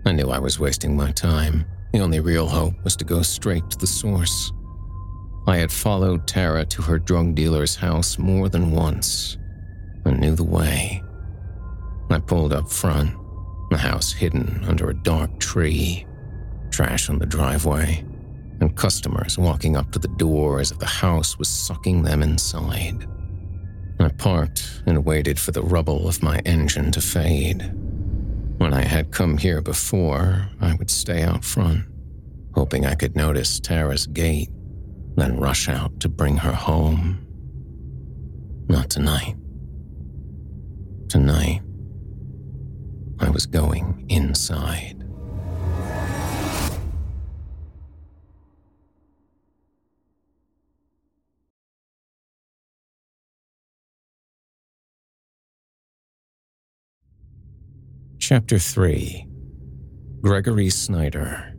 I knew I was wasting my time. The only real hope was to go straight to the source. I had followed Tara to her drug dealer's house more than once and knew the way. I pulled up front, the house hidden under a dark tree, trash on the driveway, and customers walking up to the door as if the house was sucking them inside. I parked and waited for the rubble of my engine to fade. When I had come here before, I would stay out front, hoping I could notice Tara's gait, then rush out to bring her home. Not tonight. Tonight, I was going inside. Chapter 3 Gregory Snyder.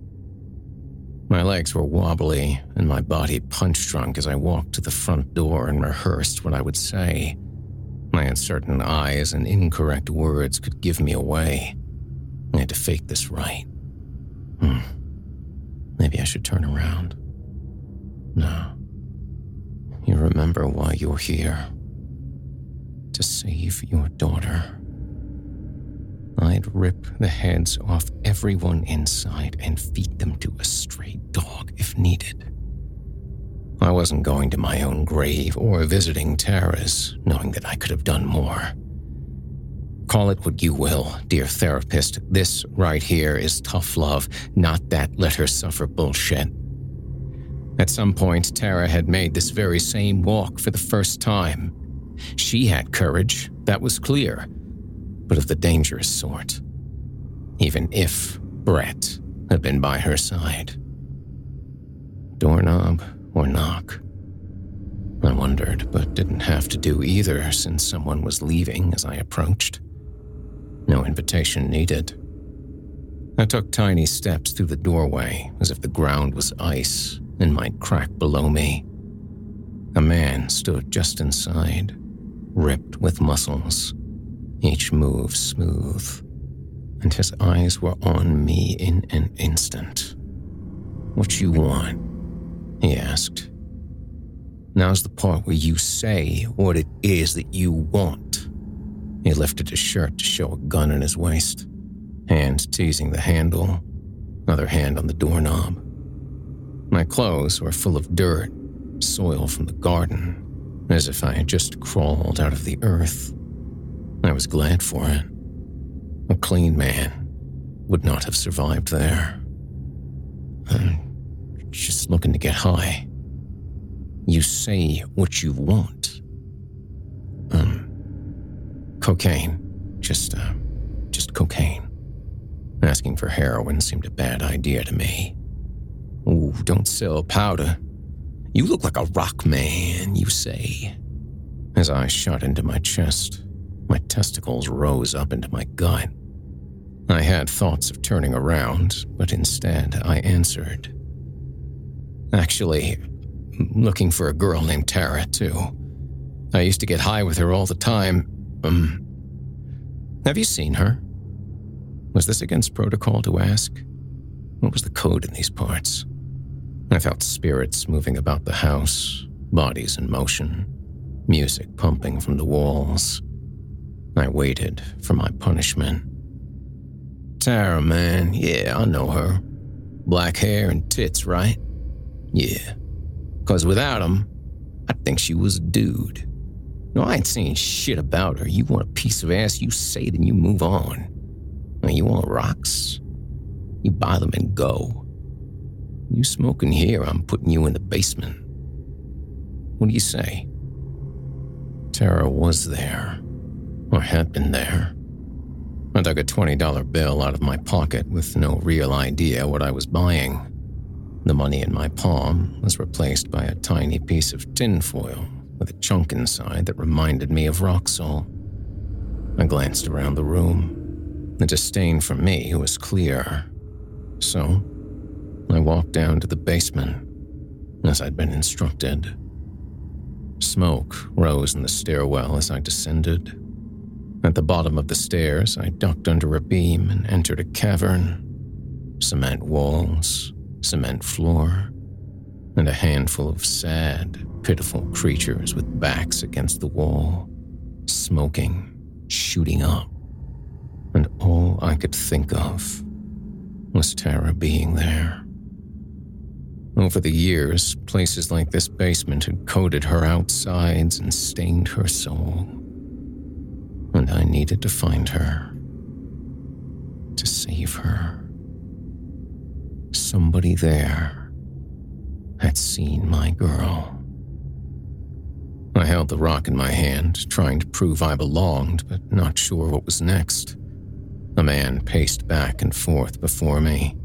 My legs were wobbly and my body punch drunk as I walked to the front door and rehearsed what I would say. My uncertain eyes and incorrect words could give me away. I had to fake this right. Hmm. Maybe I should turn around. No. You remember why you're here. To save your daughter. I'd rip the heads off everyone inside and feed them to a stray dog if needed. I wasn't going to my own grave or visiting Tara's, knowing that I could have done more. Call it what you will, dear therapist. This right here is tough love, not that let her suffer bullshit. At some point, Tara had made this very same walk for the first time. She had courage, that was clear but of the dangerous sort. Even if Brett had been by her side. Doorknob or knock? I wondered, but didn't have to do either since someone was leaving as I approached. No invitation needed. I took tiny steps through the doorway as if the ground was ice and might crack below me. A man stood just inside, ripped with muscles, each move smooth, and his eyes were on me in an instant. What you want? he asked. Now's the part where you say what it is that you want. He lifted his shirt to show a gun in his waist, hand teasing the handle, other hand on the doorknob. My clothes were full of dirt, soil from the garden, as if I had just crawled out of the earth. I was glad for it. A clean man would not have survived there. I'm just looking to get high. You say what you want. Um, cocaine. Just, uh, just cocaine. Asking for heroin seemed a bad idea to me. Ooh, don't sell powder. You look like a rock man, you say. As I shot into my chest, my testicles rose up into my gut. I had thoughts of turning around, but instead I answered. Actually, looking for a girl named Tara, too. I used to get high with her all the time. Um, have you seen her? Was this against protocol to ask? What was the code in these parts? I felt spirits moving about the house, bodies in motion, music pumping from the walls. I waited for my punishment. Tara, man, yeah, I know her. Black hair and tits, right? Yeah. Cause without them, I think she was a dude. No, I ain't saying shit about her. You want a piece of ass, you say it and you move on. Now, you want rocks? You buy them and go. You smoking here, I'm putting you in the basement. What do you say? Tara was there or had been there. I dug a $20 bill out of my pocket with no real idea what I was buying. The money in my palm was replaced by a tiny piece of tinfoil with a chunk inside that reminded me of rock salt. I glanced around the room. The disdain for me was clear. So, I walked down to the basement, as I'd been instructed. Smoke rose in the stairwell as I descended. At the bottom of the stairs, I ducked under a beam and entered a cavern. Cement walls, cement floor, and a handful of sad, pitiful creatures with backs against the wall, smoking, shooting up. And all I could think of was Tara being there. Over the years, places like this basement had coated her outsides and stained her soul and I needed to find her. To save her. Somebody there had seen my girl. I held the rock in my hand, trying to prove I belonged, but not sure what was next. A man paced back and forth before me.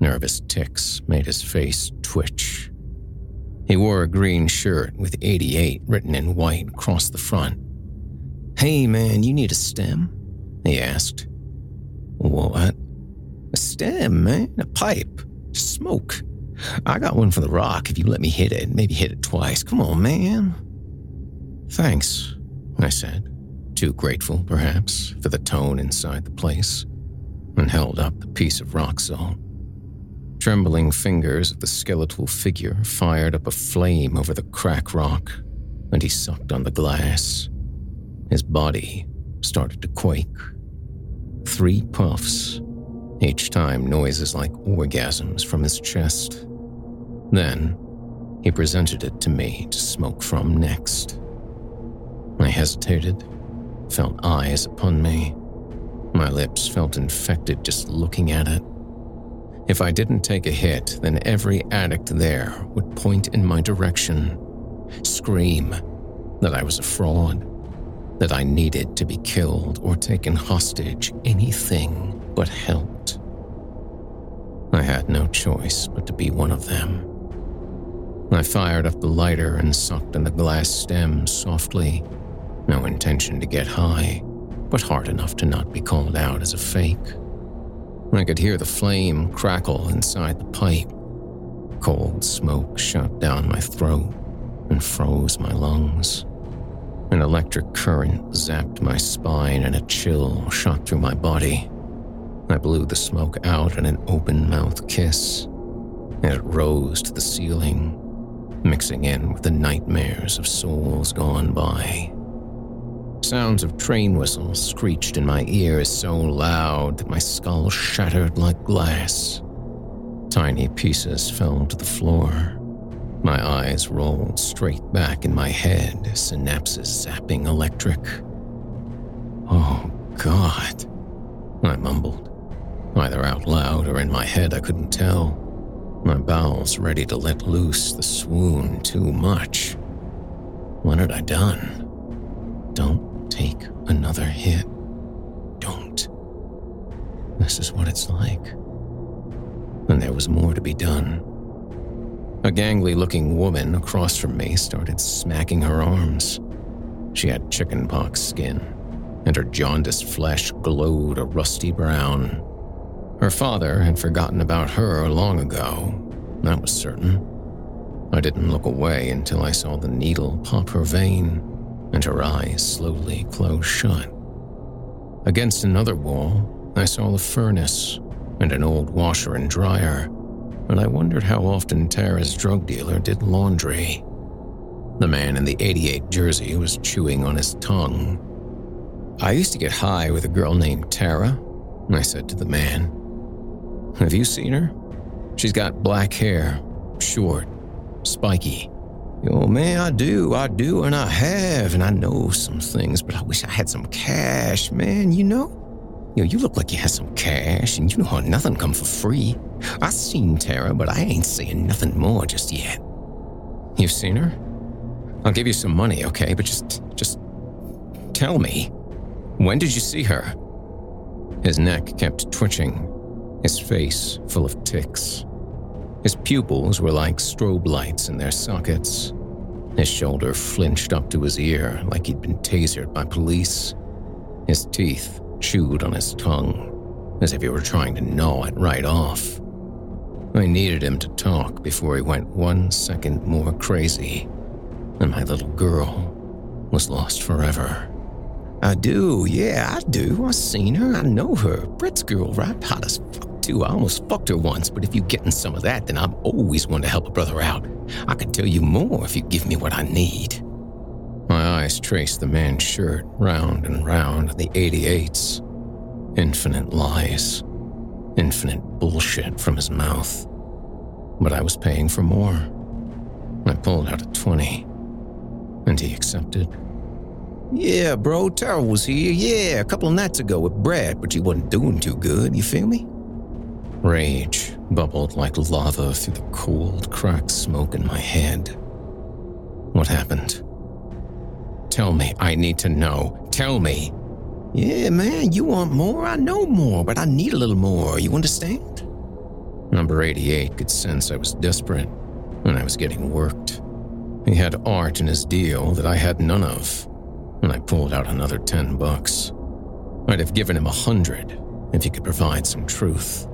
Nervous tics made his face twitch. He wore a green shirt with 88 written in white across the front. Hey man, you need a stem? He asked. What? A stem, man. A pipe. Smoke. I got one for the rock if you let me hit it. Maybe hit it twice. Come on, man. Thanks, I said, too grateful, perhaps, for the tone inside the place, and held up the piece of rock salt. Trembling fingers of the skeletal figure fired up a flame over the crack rock, and he sucked on the glass. His body started to quake. Three puffs, each time noises like orgasms from his chest. Then, he presented it to me to smoke from next. I hesitated, felt eyes upon me. My lips felt infected just looking at it. If I didn't take a hit, then every addict there would point in my direction, scream that I was a fraud, that I needed to be killed or taken hostage, anything but helped. I had no choice but to be one of them. I fired up the lighter and sucked in the glass stem softly no intention to get high, but hard enough to not be called out as a fake. I could hear the flame crackle inside the pipe. Cold smoke shot down my throat and froze my lungs. An electric current zapped my spine and a chill shot through my body. I blew the smoke out in an open mouth kiss, and it rose to the ceiling, mixing in with the nightmares of souls gone by. Sounds of train whistles screeched in my ears so loud that my skull shattered like glass. Tiny pieces fell to the floor. My eyes rolled straight back in my head, synapses zapping electric. Oh, God, I mumbled. Either out loud or in my head, I couldn't tell. My bowels ready to let loose the swoon too much. What had I done? Don't take another hit. Don't. This is what it's like. And there was more to be done. A gangly looking woman across from me started smacking her arms. She had chickenpox skin, and her jaundiced flesh glowed a rusty brown. Her father had forgotten about her long ago, that was certain. I didn't look away until I saw the needle pop her vein and her eyes slowly closed shut. Against another wall, I saw the furnace and an old washer and dryer, and I wondered how often Tara's drug dealer did laundry. The man in the 88 jersey was chewing on his tongue. I used to get high with a girl named Tara, I said to the man. Have you seen her? She's got black hair, short, spiky. Oh, Yo, man, I do, I do, and I have, and I know some things, but I wish I had some cash, man, you know? Yo, you look like you had some cash, and you know how nothing come for free. I seen Tara, but I ain't saying nothing more just yet. You've seen her? I'll give you some money, okay? But just, just tell me, when did you see her? His neck kept twitching, his face full of tics. His pupils were like strobe lights in their sockets. His shoulder flinched up to his ear like he'd been tasered by police. His teeth chewed on his tongue, as if he were trying to gnaw it right off. I needed him to talk before he went one second more crazy, and my little girl was lost forever. I do, yeah, I do. I seen her. I know her. Brett's girl, right? Hot as fuck too. I almost fucked her once, but if you getting some of that, then I'm always one to help a brother out. I could tell you more if you give me what I need. My eyes traced the man's shirt round and round the 88s. Infinite lies. Infinite bullshit from his mouth. But I was paying for more. I pulled out a 20. And he accepted. Yeah, bro, Tara was here, yeah, a couple of nights ago with Brad, but she wasn't doing too good, you feel me? Rage bubbled like lava through the cold, cracked smoke in my head. What happened? Tell me. I need to know. Tell me. Yeah, man, you want more? I know more, but I need a little more. You understand? Number 88 could sense I was desperate, and I was getting worked. He had art in his deal that I had none of, and I pulled out another 10 bucks. I'd have given him a hundred if he could provide some truth.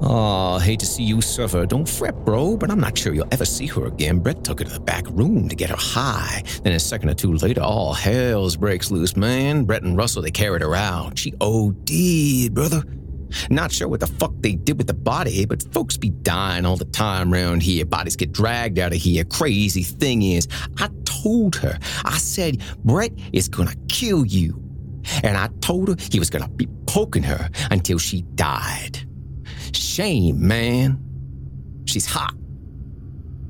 Aw, hate to see you suffer. Don't fret, bro, but I'm not sure you'll ever see her again. Brett took her to the back room to get her high. Then a second or two later, all hell's breaks loose, man. Brett and Russell, they carried her out. She OD'd, brother. Not sure what the fuck they did with the body, but folks be dying all the time around here. Bodies get dragged out of here. Crazy thing is, I told her, I said, Brett is gonna kill you. And I told her he was gonna be poking her until she died. Shame, man. She's hot.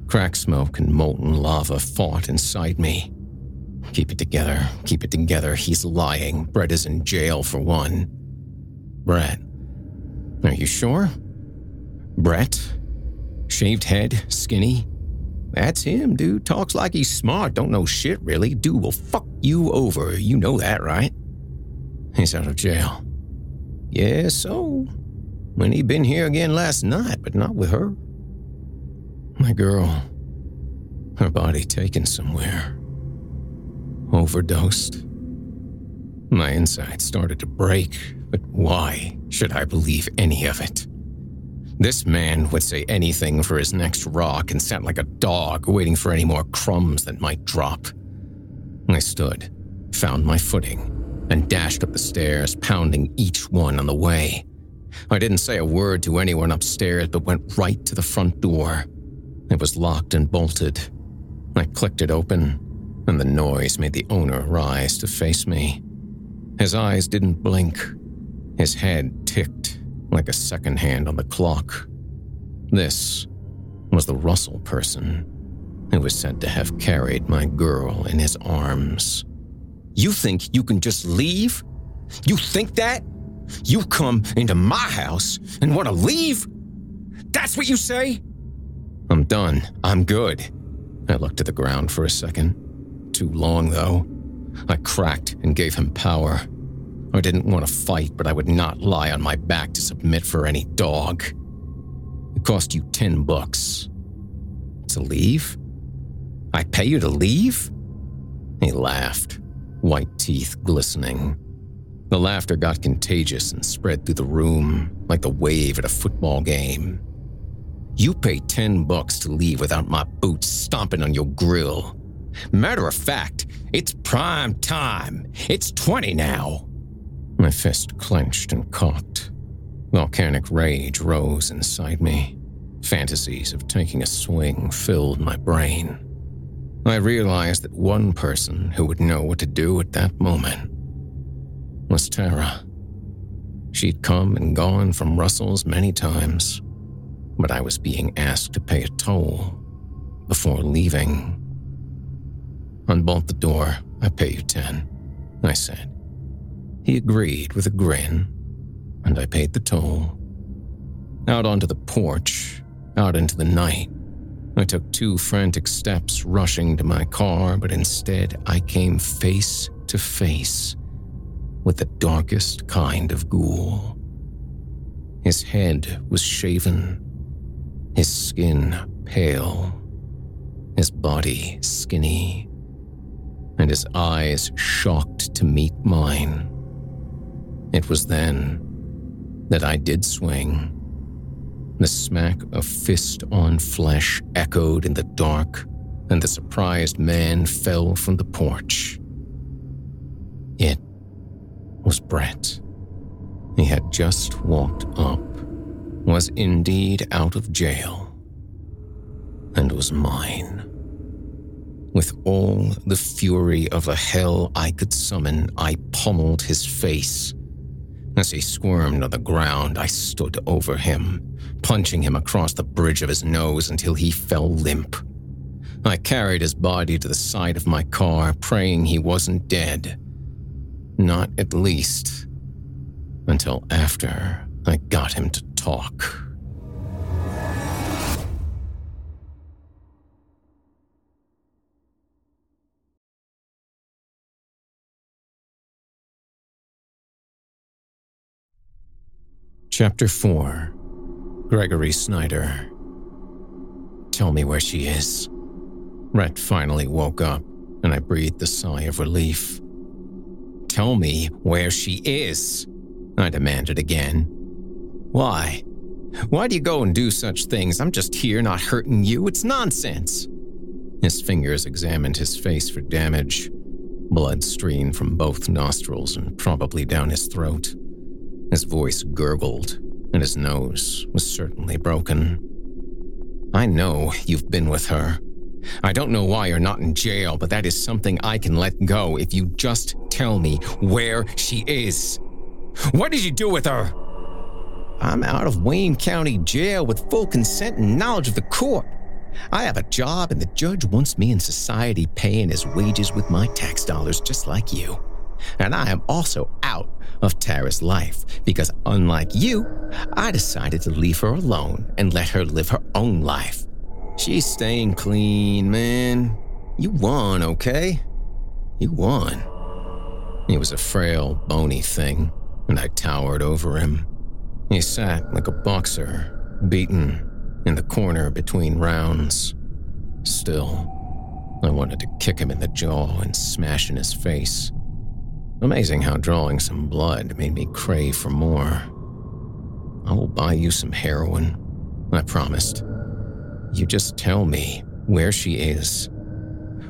Crack smoke and molten lava fought inside me. Keep it together, keep it together. He's lying. Brett is in jail for one. Brett. Are you sure? Brett? Shaved head, skinny? That's him, dude. Talks like he's smart, don't know shit, really. Dude will fuck you over. You know that, right? He's out of jail. Yeah, so. When he'd been here again last night, but not with her. My girl. Her body taken somewhere. Overdosed. My insides started to break, but why should I believe any of it? This man would say anything for his next rock and sat like a dog waiting for any more crumbs that might drop. I stood, found my footing, and dashed up the stairs, pounding each one on the way. I didn't say a word to anyone upstairs, but went right to the front door. It was locked and bolted. I clicked it open, and the noise made the owner rise to face me. His eyes didn't blink. His head ticked like a second hand on the clock. This was the Russell person who was said to have carried my girl in his arms. You think you can just leave? You think that? You come into my house and want to leave? That's what you say? I'm done. I'm good. I looked to the ground for a second. Too long, though. I cracked and gave him power. I didn't want to fight, but I would not lie on my back to submit for any dog. It cost you ten bucks. To leave? I pay you to leave? He laughed, white teeth glistening. The laughter got contagious and spread through the room like the wave at a football game. You pay 10 bucks to leave without my boots stomping on your grill. Matter of fact, it's prime time. It's 20 now. My fist clenched and cocked. Volcanic rage rose inside me. Fantasies of taking a swing filled my brain. I realized that one person who would know what to do at that moment was Tara. She'd come and gone from Russell's many times, but I was being asked to pay a toll before leaving. Unbolt the door, I pay you ten, I said. He agreed with a grin, and I paid the toll. Out onto the porch, out into the night, I took two frantic steps rushing to my car, but instead I came face to face with the darkest kind of ghoul. His head was shaven, his skin pale, his body skinny, and his eyes shocked to meet mine. It was then that I did swing. The smack of fist on flesh echoed in the dark, and the surprised man fell from the porch. It was Brett. He had just walked up, was indeed out of jail, and was mine. With all the fury of a hell I could summon, I pummeled his face. As he squirmed on the ground, I stood over him, punching him across the bridge of his nose until he fell limp. I carried his body to the side of my car, praying he wasn't dead. Not at least until after I got him to talk. Chapter 4 Gregory Snyder. Tell me where she is. Brett finally woke up, and I breathed a sigh of relief. Tell me where she is, I demanded again. Why? Why do you go and do such things? I'm just here not hurting you. It's nonsense. His fingers examined his face for damage. Blood streamed from both nostrils and probably down his throat. His voice gurgled, and his nose was certainly broken. I know you've been with her. I don't know why you're not in jail, but that is something I can let go if you just tell me where she is. What did you do with her? I'm out of Wayne County Jail with full consent and knowledge of the court. I have a job, and the judge wants me in society paying his wages with my tax dollars, just like you. And I am also out of Tara's life because, unlike you, I decided to leave her alone and let her live her own life. She's staying clean, man. You won, okay? You won. He was a frail, bony thing, and I towered over him. He sat like a boxer, beaten, in the corner between rounds. Still, I wanted to kick him in the jaw and smash in his face. Amazing how drawing some blood made me crave for more. I will buy you some heroin, I promised. You just tell me where she is.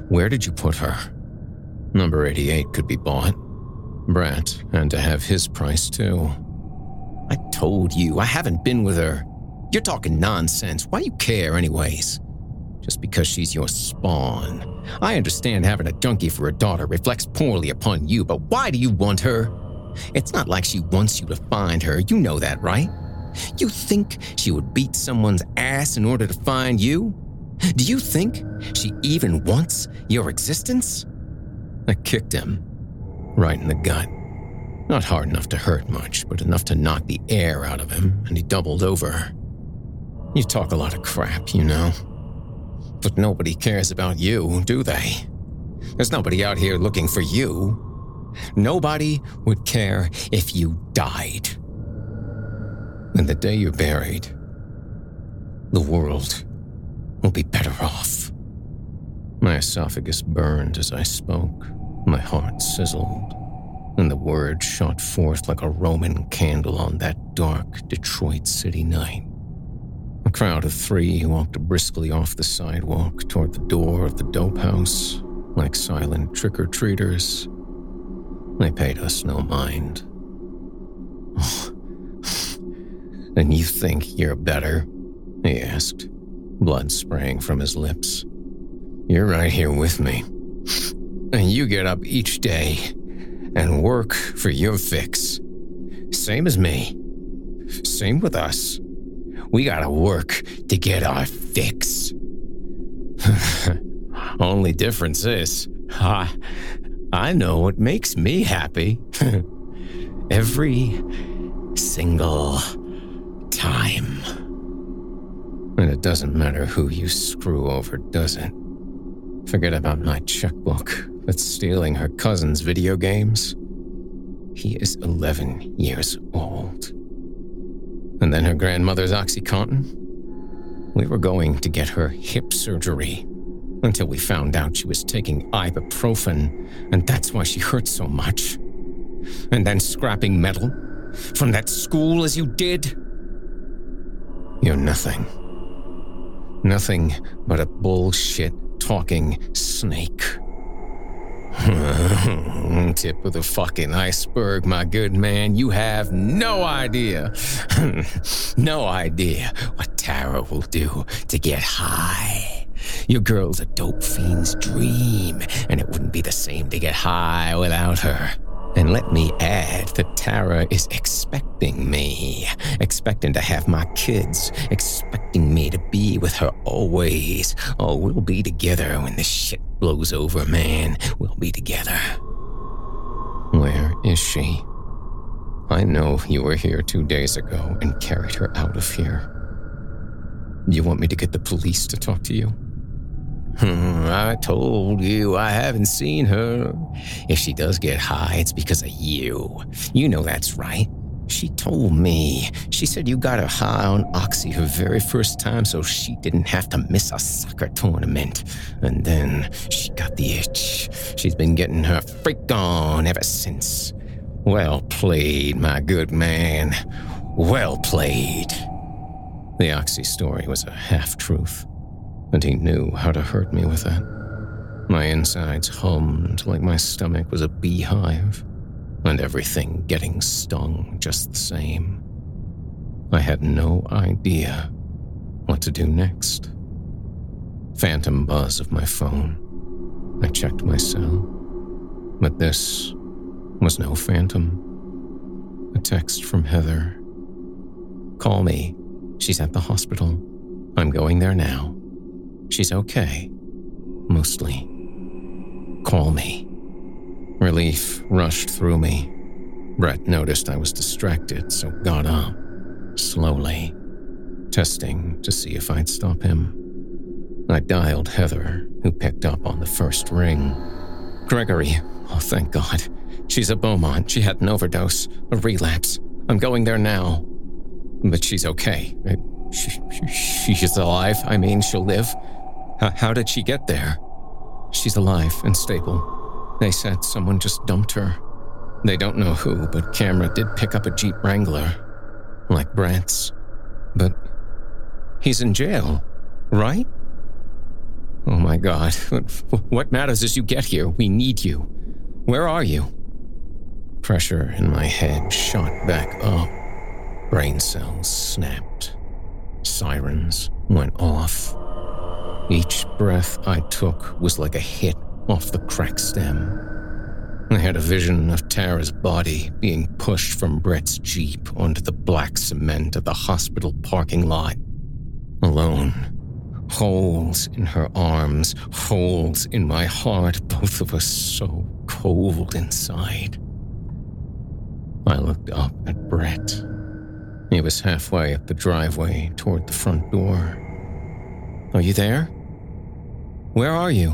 Where did you put her? Number 88 could be bought. Brett had to have his price too. I told you, I haven't been with her. You're talking nonsense. Why do you care, anyways? Just because she's your spawn. I understand having a junkie for a daughter reflects poorly upon you, but why do you want her? It's not like she wants you to find her. You know that, right? You think she would beat someone's ass in order to find you? Do you think she even wants your existence? I kicked him right in the gut. Not hard enough to hurt much, but enough to knock the air out of him, and he doubled over. You talk a lot of crap, you know. But nobody cares about you, do they? There's nobody out here looking for you. Nobody would care if you died. And the day you're buried, the world will be better off. My esophagus burned as I spoke. My heart sizzled and the words shot forth like a Roman candle on that dark Detroit city night. A crowd of three walked briskly off the sidewalk toward the door of the dope house, like silent trick or treaters. They paid us no mind. *sighs* Oh, and you think you're better? He asked, blood spraying from his lips. You're right here with me. And you get up each day and work for your fix. Same as me. Same with us. We gotta work to get our fix. *laughs* Only difference is, I, I know what makes me happy. *laughs* Every single time. And it doesn't matter who you screw over, does it? Forget about my checkbook that's stealing her cousin's video games. He is 11 years old. And then her grandmother's Oxycontin. We were going to get her hip surgery until we found out she was taking ibuprofen, and that's why she hurt so much. And then scrapping metal from that school as you did. You're nothing. Nothing but a bullshit talking snake. *laughs* Tip of the fucking iceberg, my good man. You have no idea, *laughs* no idea what Tara will do to get high. Your girl's a dope fiend's dream, and it wouldn't be the same to get high without her. And let me add that Tara is expecting me, expecting to have my kids, expecting me to be with her always. Oh, we'll be together when this shit blows over, man. We'll be together. Where is she? I know you were here two days ago and carried her out of here. You want me to get the police to talk to you? Hmm, I told you I haven't seen her. If she does get high, it's because of you. You know that's right. She told me. She said you got her high on Oxy her very first time so she didn't have to miss a soccer tournament. And then she got the itch. She's been getting her freak on ever since. Well played, my good man. Well played. The Oxy story was a half truth, and he knew how to hurt me with it. My insides hummed like my stomach was a beehive and everything getting stung just the same. I had no idea what to do next. Phantom buzz of my phone. I checked my cell, but this was no phantom. A text from Heather. Call me. She's at the hospital. I'm going there now. She's okay. Mostly. Call me. Relief rushed through me. Brett noticed I was distracted, so got up, slowly, testing to see if I'd stop him. I dialed Heather, who picked up on the first ring. Gregory, oh, thank God. She's a Beaumont. She had an overdose, a relapse. I'm going there now. But she's okay. She, she, she's alive. I mean, she'll live. H- how did she get there? She's alive and stable. They said someone just dumped her. They don't know who, but camera did pick up a Jeep Wrangler. Like Brett's. But he's in jail, right? Oh my god. What matters is you get here. We need you. Where are you? Pressure in my head shot back up. Brain cells snapped. Sirens went off. Each breath I took was like a hit off the crack stem. I had a vision of Tara's body being pushed from Brett's Jeep onto the black cement of the hospital parking lot. Alone. Holes in her arms, holes in my heart, both of us so cold inside. I looked up at Brett. He was halfway up the driveway toward the front door. Are you there? Where are you?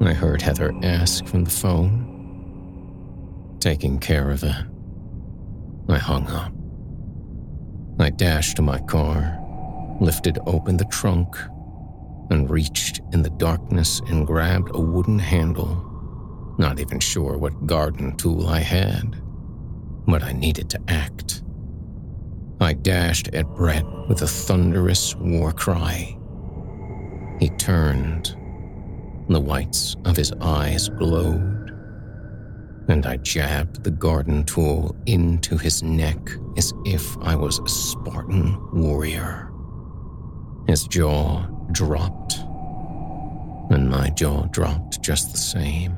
I heard Heather ask from the phone. Taking care of that. I hung up. I dashed to my car, lifted open the trunk, and reached in the darkness and grabbed a wooden handle. Not even sure what garden tool I had, but I needed to act. I dashed at Brett with a thunderous war cry. He turned the whites of his eyes glowed, and I jabbed the garden tool into his neck as if I was a Spartan warrior. His jaw dropped, and my jaw dropped just the same,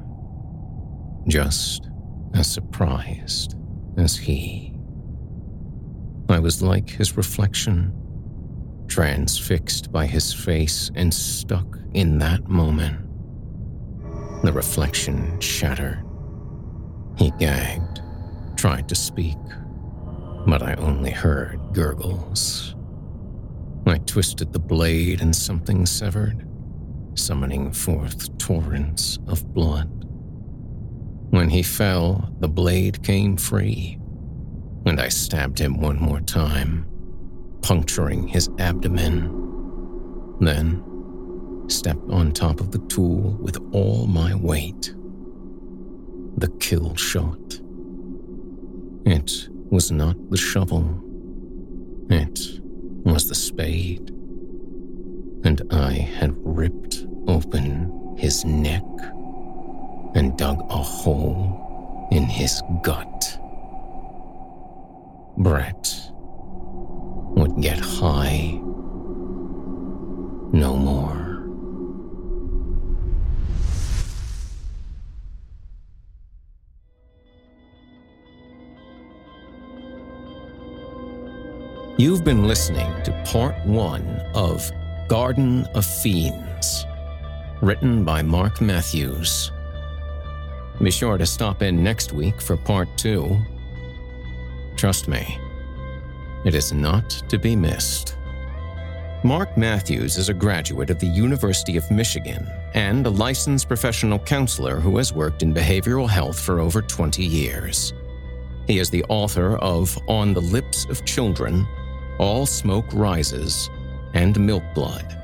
just as surprised as he. I was like his reflection, transfixed by his face and stuck in that moment. The reflection shattered. He gagged, tried to speak, but I only heard gurgles. I twisted the blade and something severed, summoning forth torrents of blood. When he fell, the blade came free, and I stabbed him one more time, puncturing his abdomen. Then stepped on top of the tool with all my weight. The kill shot. It was not the shovel, it was the spade. And I had ripped open his neck and dug a hole in his gut. Brett would get high no more. You've been listening to part one of Garden of Fiends, written by Mark Matthews. Be sure to stop in next week for part two. Trust me, it is not to be missed. Mark Matthews is a graduate of the University of Michigan and a licensed professional counselor who has worked in behavioral health for over 20 years. He is the author of On the Lips of Children, All Smoke Rises, and Milk Blood,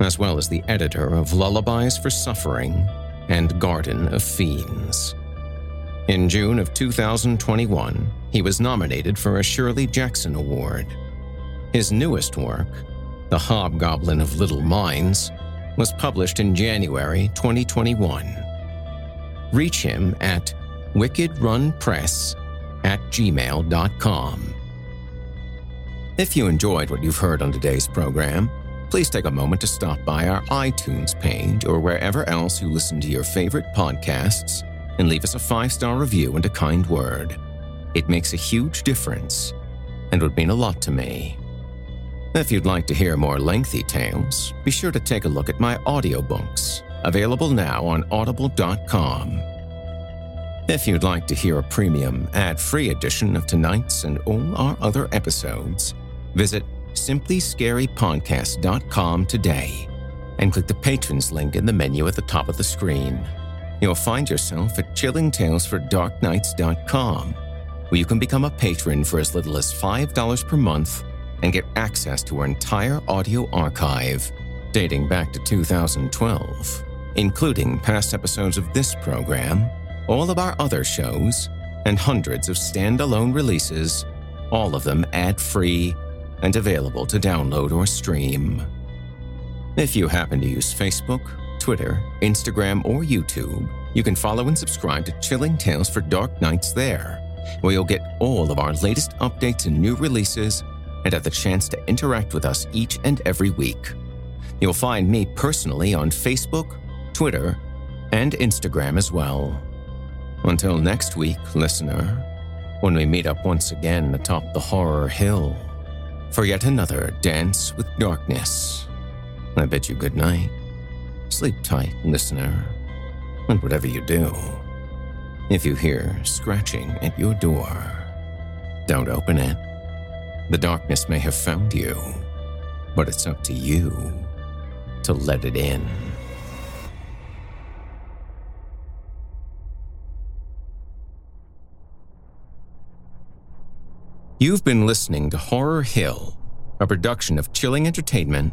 as well as the editor of Lullabies for Suffering and Garden of Fiends. In June of 2021, he was nominated for a Shirley Jackson Award. His newest work, The Hobgoblin of Little Minds, was published in January 2021. Reach him at wickedrunpress at gmail.com. If you enjoyed what you've heard on today's program, please take a moment to stop by our iTunes page or wherever else you listen to your favorite podcasts and leave us a five star review and a kind word. It makes a huge difference and would mean a lot to me. If you'd like to hear more lengthy tales, be sure to take a look at my audiobooks, available now on audible.com. If you'd like to hear a premium, ad free edition of tonight's and all our other episodes, visit simplyscarypodcast.com today and click the patrons link in the menu at the top of the screen. You'll find yourself at chillingtalesfordarknights.com, where you can become a patron for as little as $5 per month and get access to our entire audio archive dating back to 2012, including past episodes of this program, all of our other shows, and hundreds of standalone releases, all of them ad free and available to download or stream. If you happen to use Facebook, Twitter, Instagram, or YouTube, you can follow and subscribe to Chilling Tales for Dark Nights there, where you'll get all of our latest updates and new releases and have the chance to interact with us each and every week. You'll find me personally on Facebook, Twitter, and Instagram as well. Until next week, listener, when we meet up once again atop the horror hill for yet another dance with darkness, I bid you good night. Sleep tight, listener, and whatever you do, if you hear scratching at your door, don't open it. The darkness may have found you, but it's up to you to let it in. You've been listening to Horror Hill, a production of Chilling Entertainment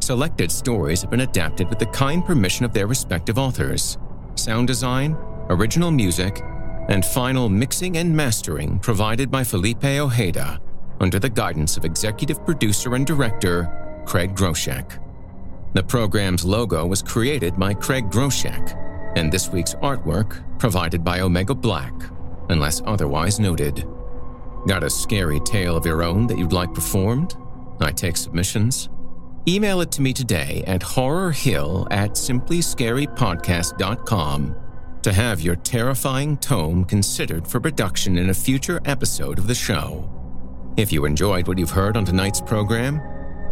Selected stories have been adapted with the kind permission of their respective authors. Sound design, original music, and final mixing and mastering provided by Felipe Ojeda under the guidance of executive producer and director Craig Groshek. The program's logo was created by Craig Groshek, and this week's artwork provided by Omega Black, unless otherwise noted. Got a scary tale of your own that you'd like performed? I take submissions. Email it to me today at horrorhill at simplyscarypodcast.com to have your terrifying tome considered for production in a future episode of the show. If you enjoyed what you've heard on tonight's program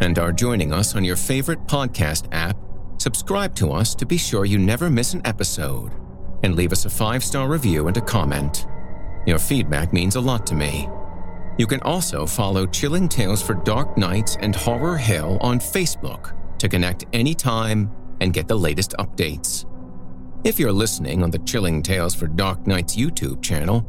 and are joining us on your favorite podcast app, subscribe to us to be sure you never miss an episode and leave us a five star review and a comment. Your feedback means a lot to me. You can also follow Chilling Tales for Dark Nights and Horror Hill on Facebook to connect anytime and get the latest updates. If you're listening on the Chilling Tales for Dark Nights YouTube channel,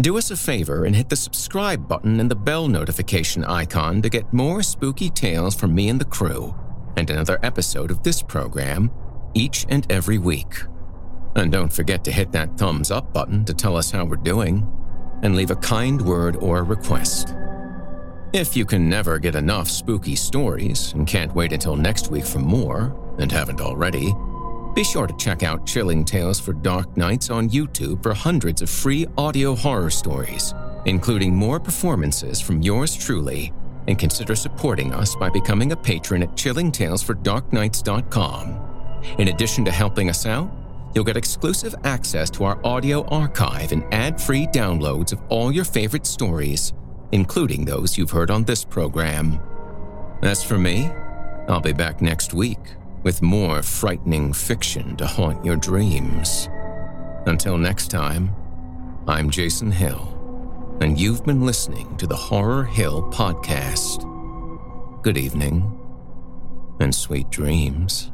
do us a favor and hit the subscribe button and the bell notification icon to get more spooky tales from me and the crew, and another episode of this program each and every week. And don't forget to hit that thumbs up button to tell us how we're doing, and leave a kind word or request. If you can never get enough spooky stories and can't wait until next week for more, and haven't already, be sure to check out Chilling Tales for Dark Nights on YouTube for hundreds of free audio horror stories, including more performances from yours truly. And consider supporting us by becoming a patron at chillingtalesfordarknights.com. In addition to helping us out, you'll get exclusive access to our audio archive and ad free downloads of all your favorite stories, including those you've heard on this program. As for me, I'll be back next week with more frightening fiction to haunt your dreams. Until next time, I'm Jason Hill, and you've been listening to the Horror Hill Podcast. Good evening, and sweet dreams.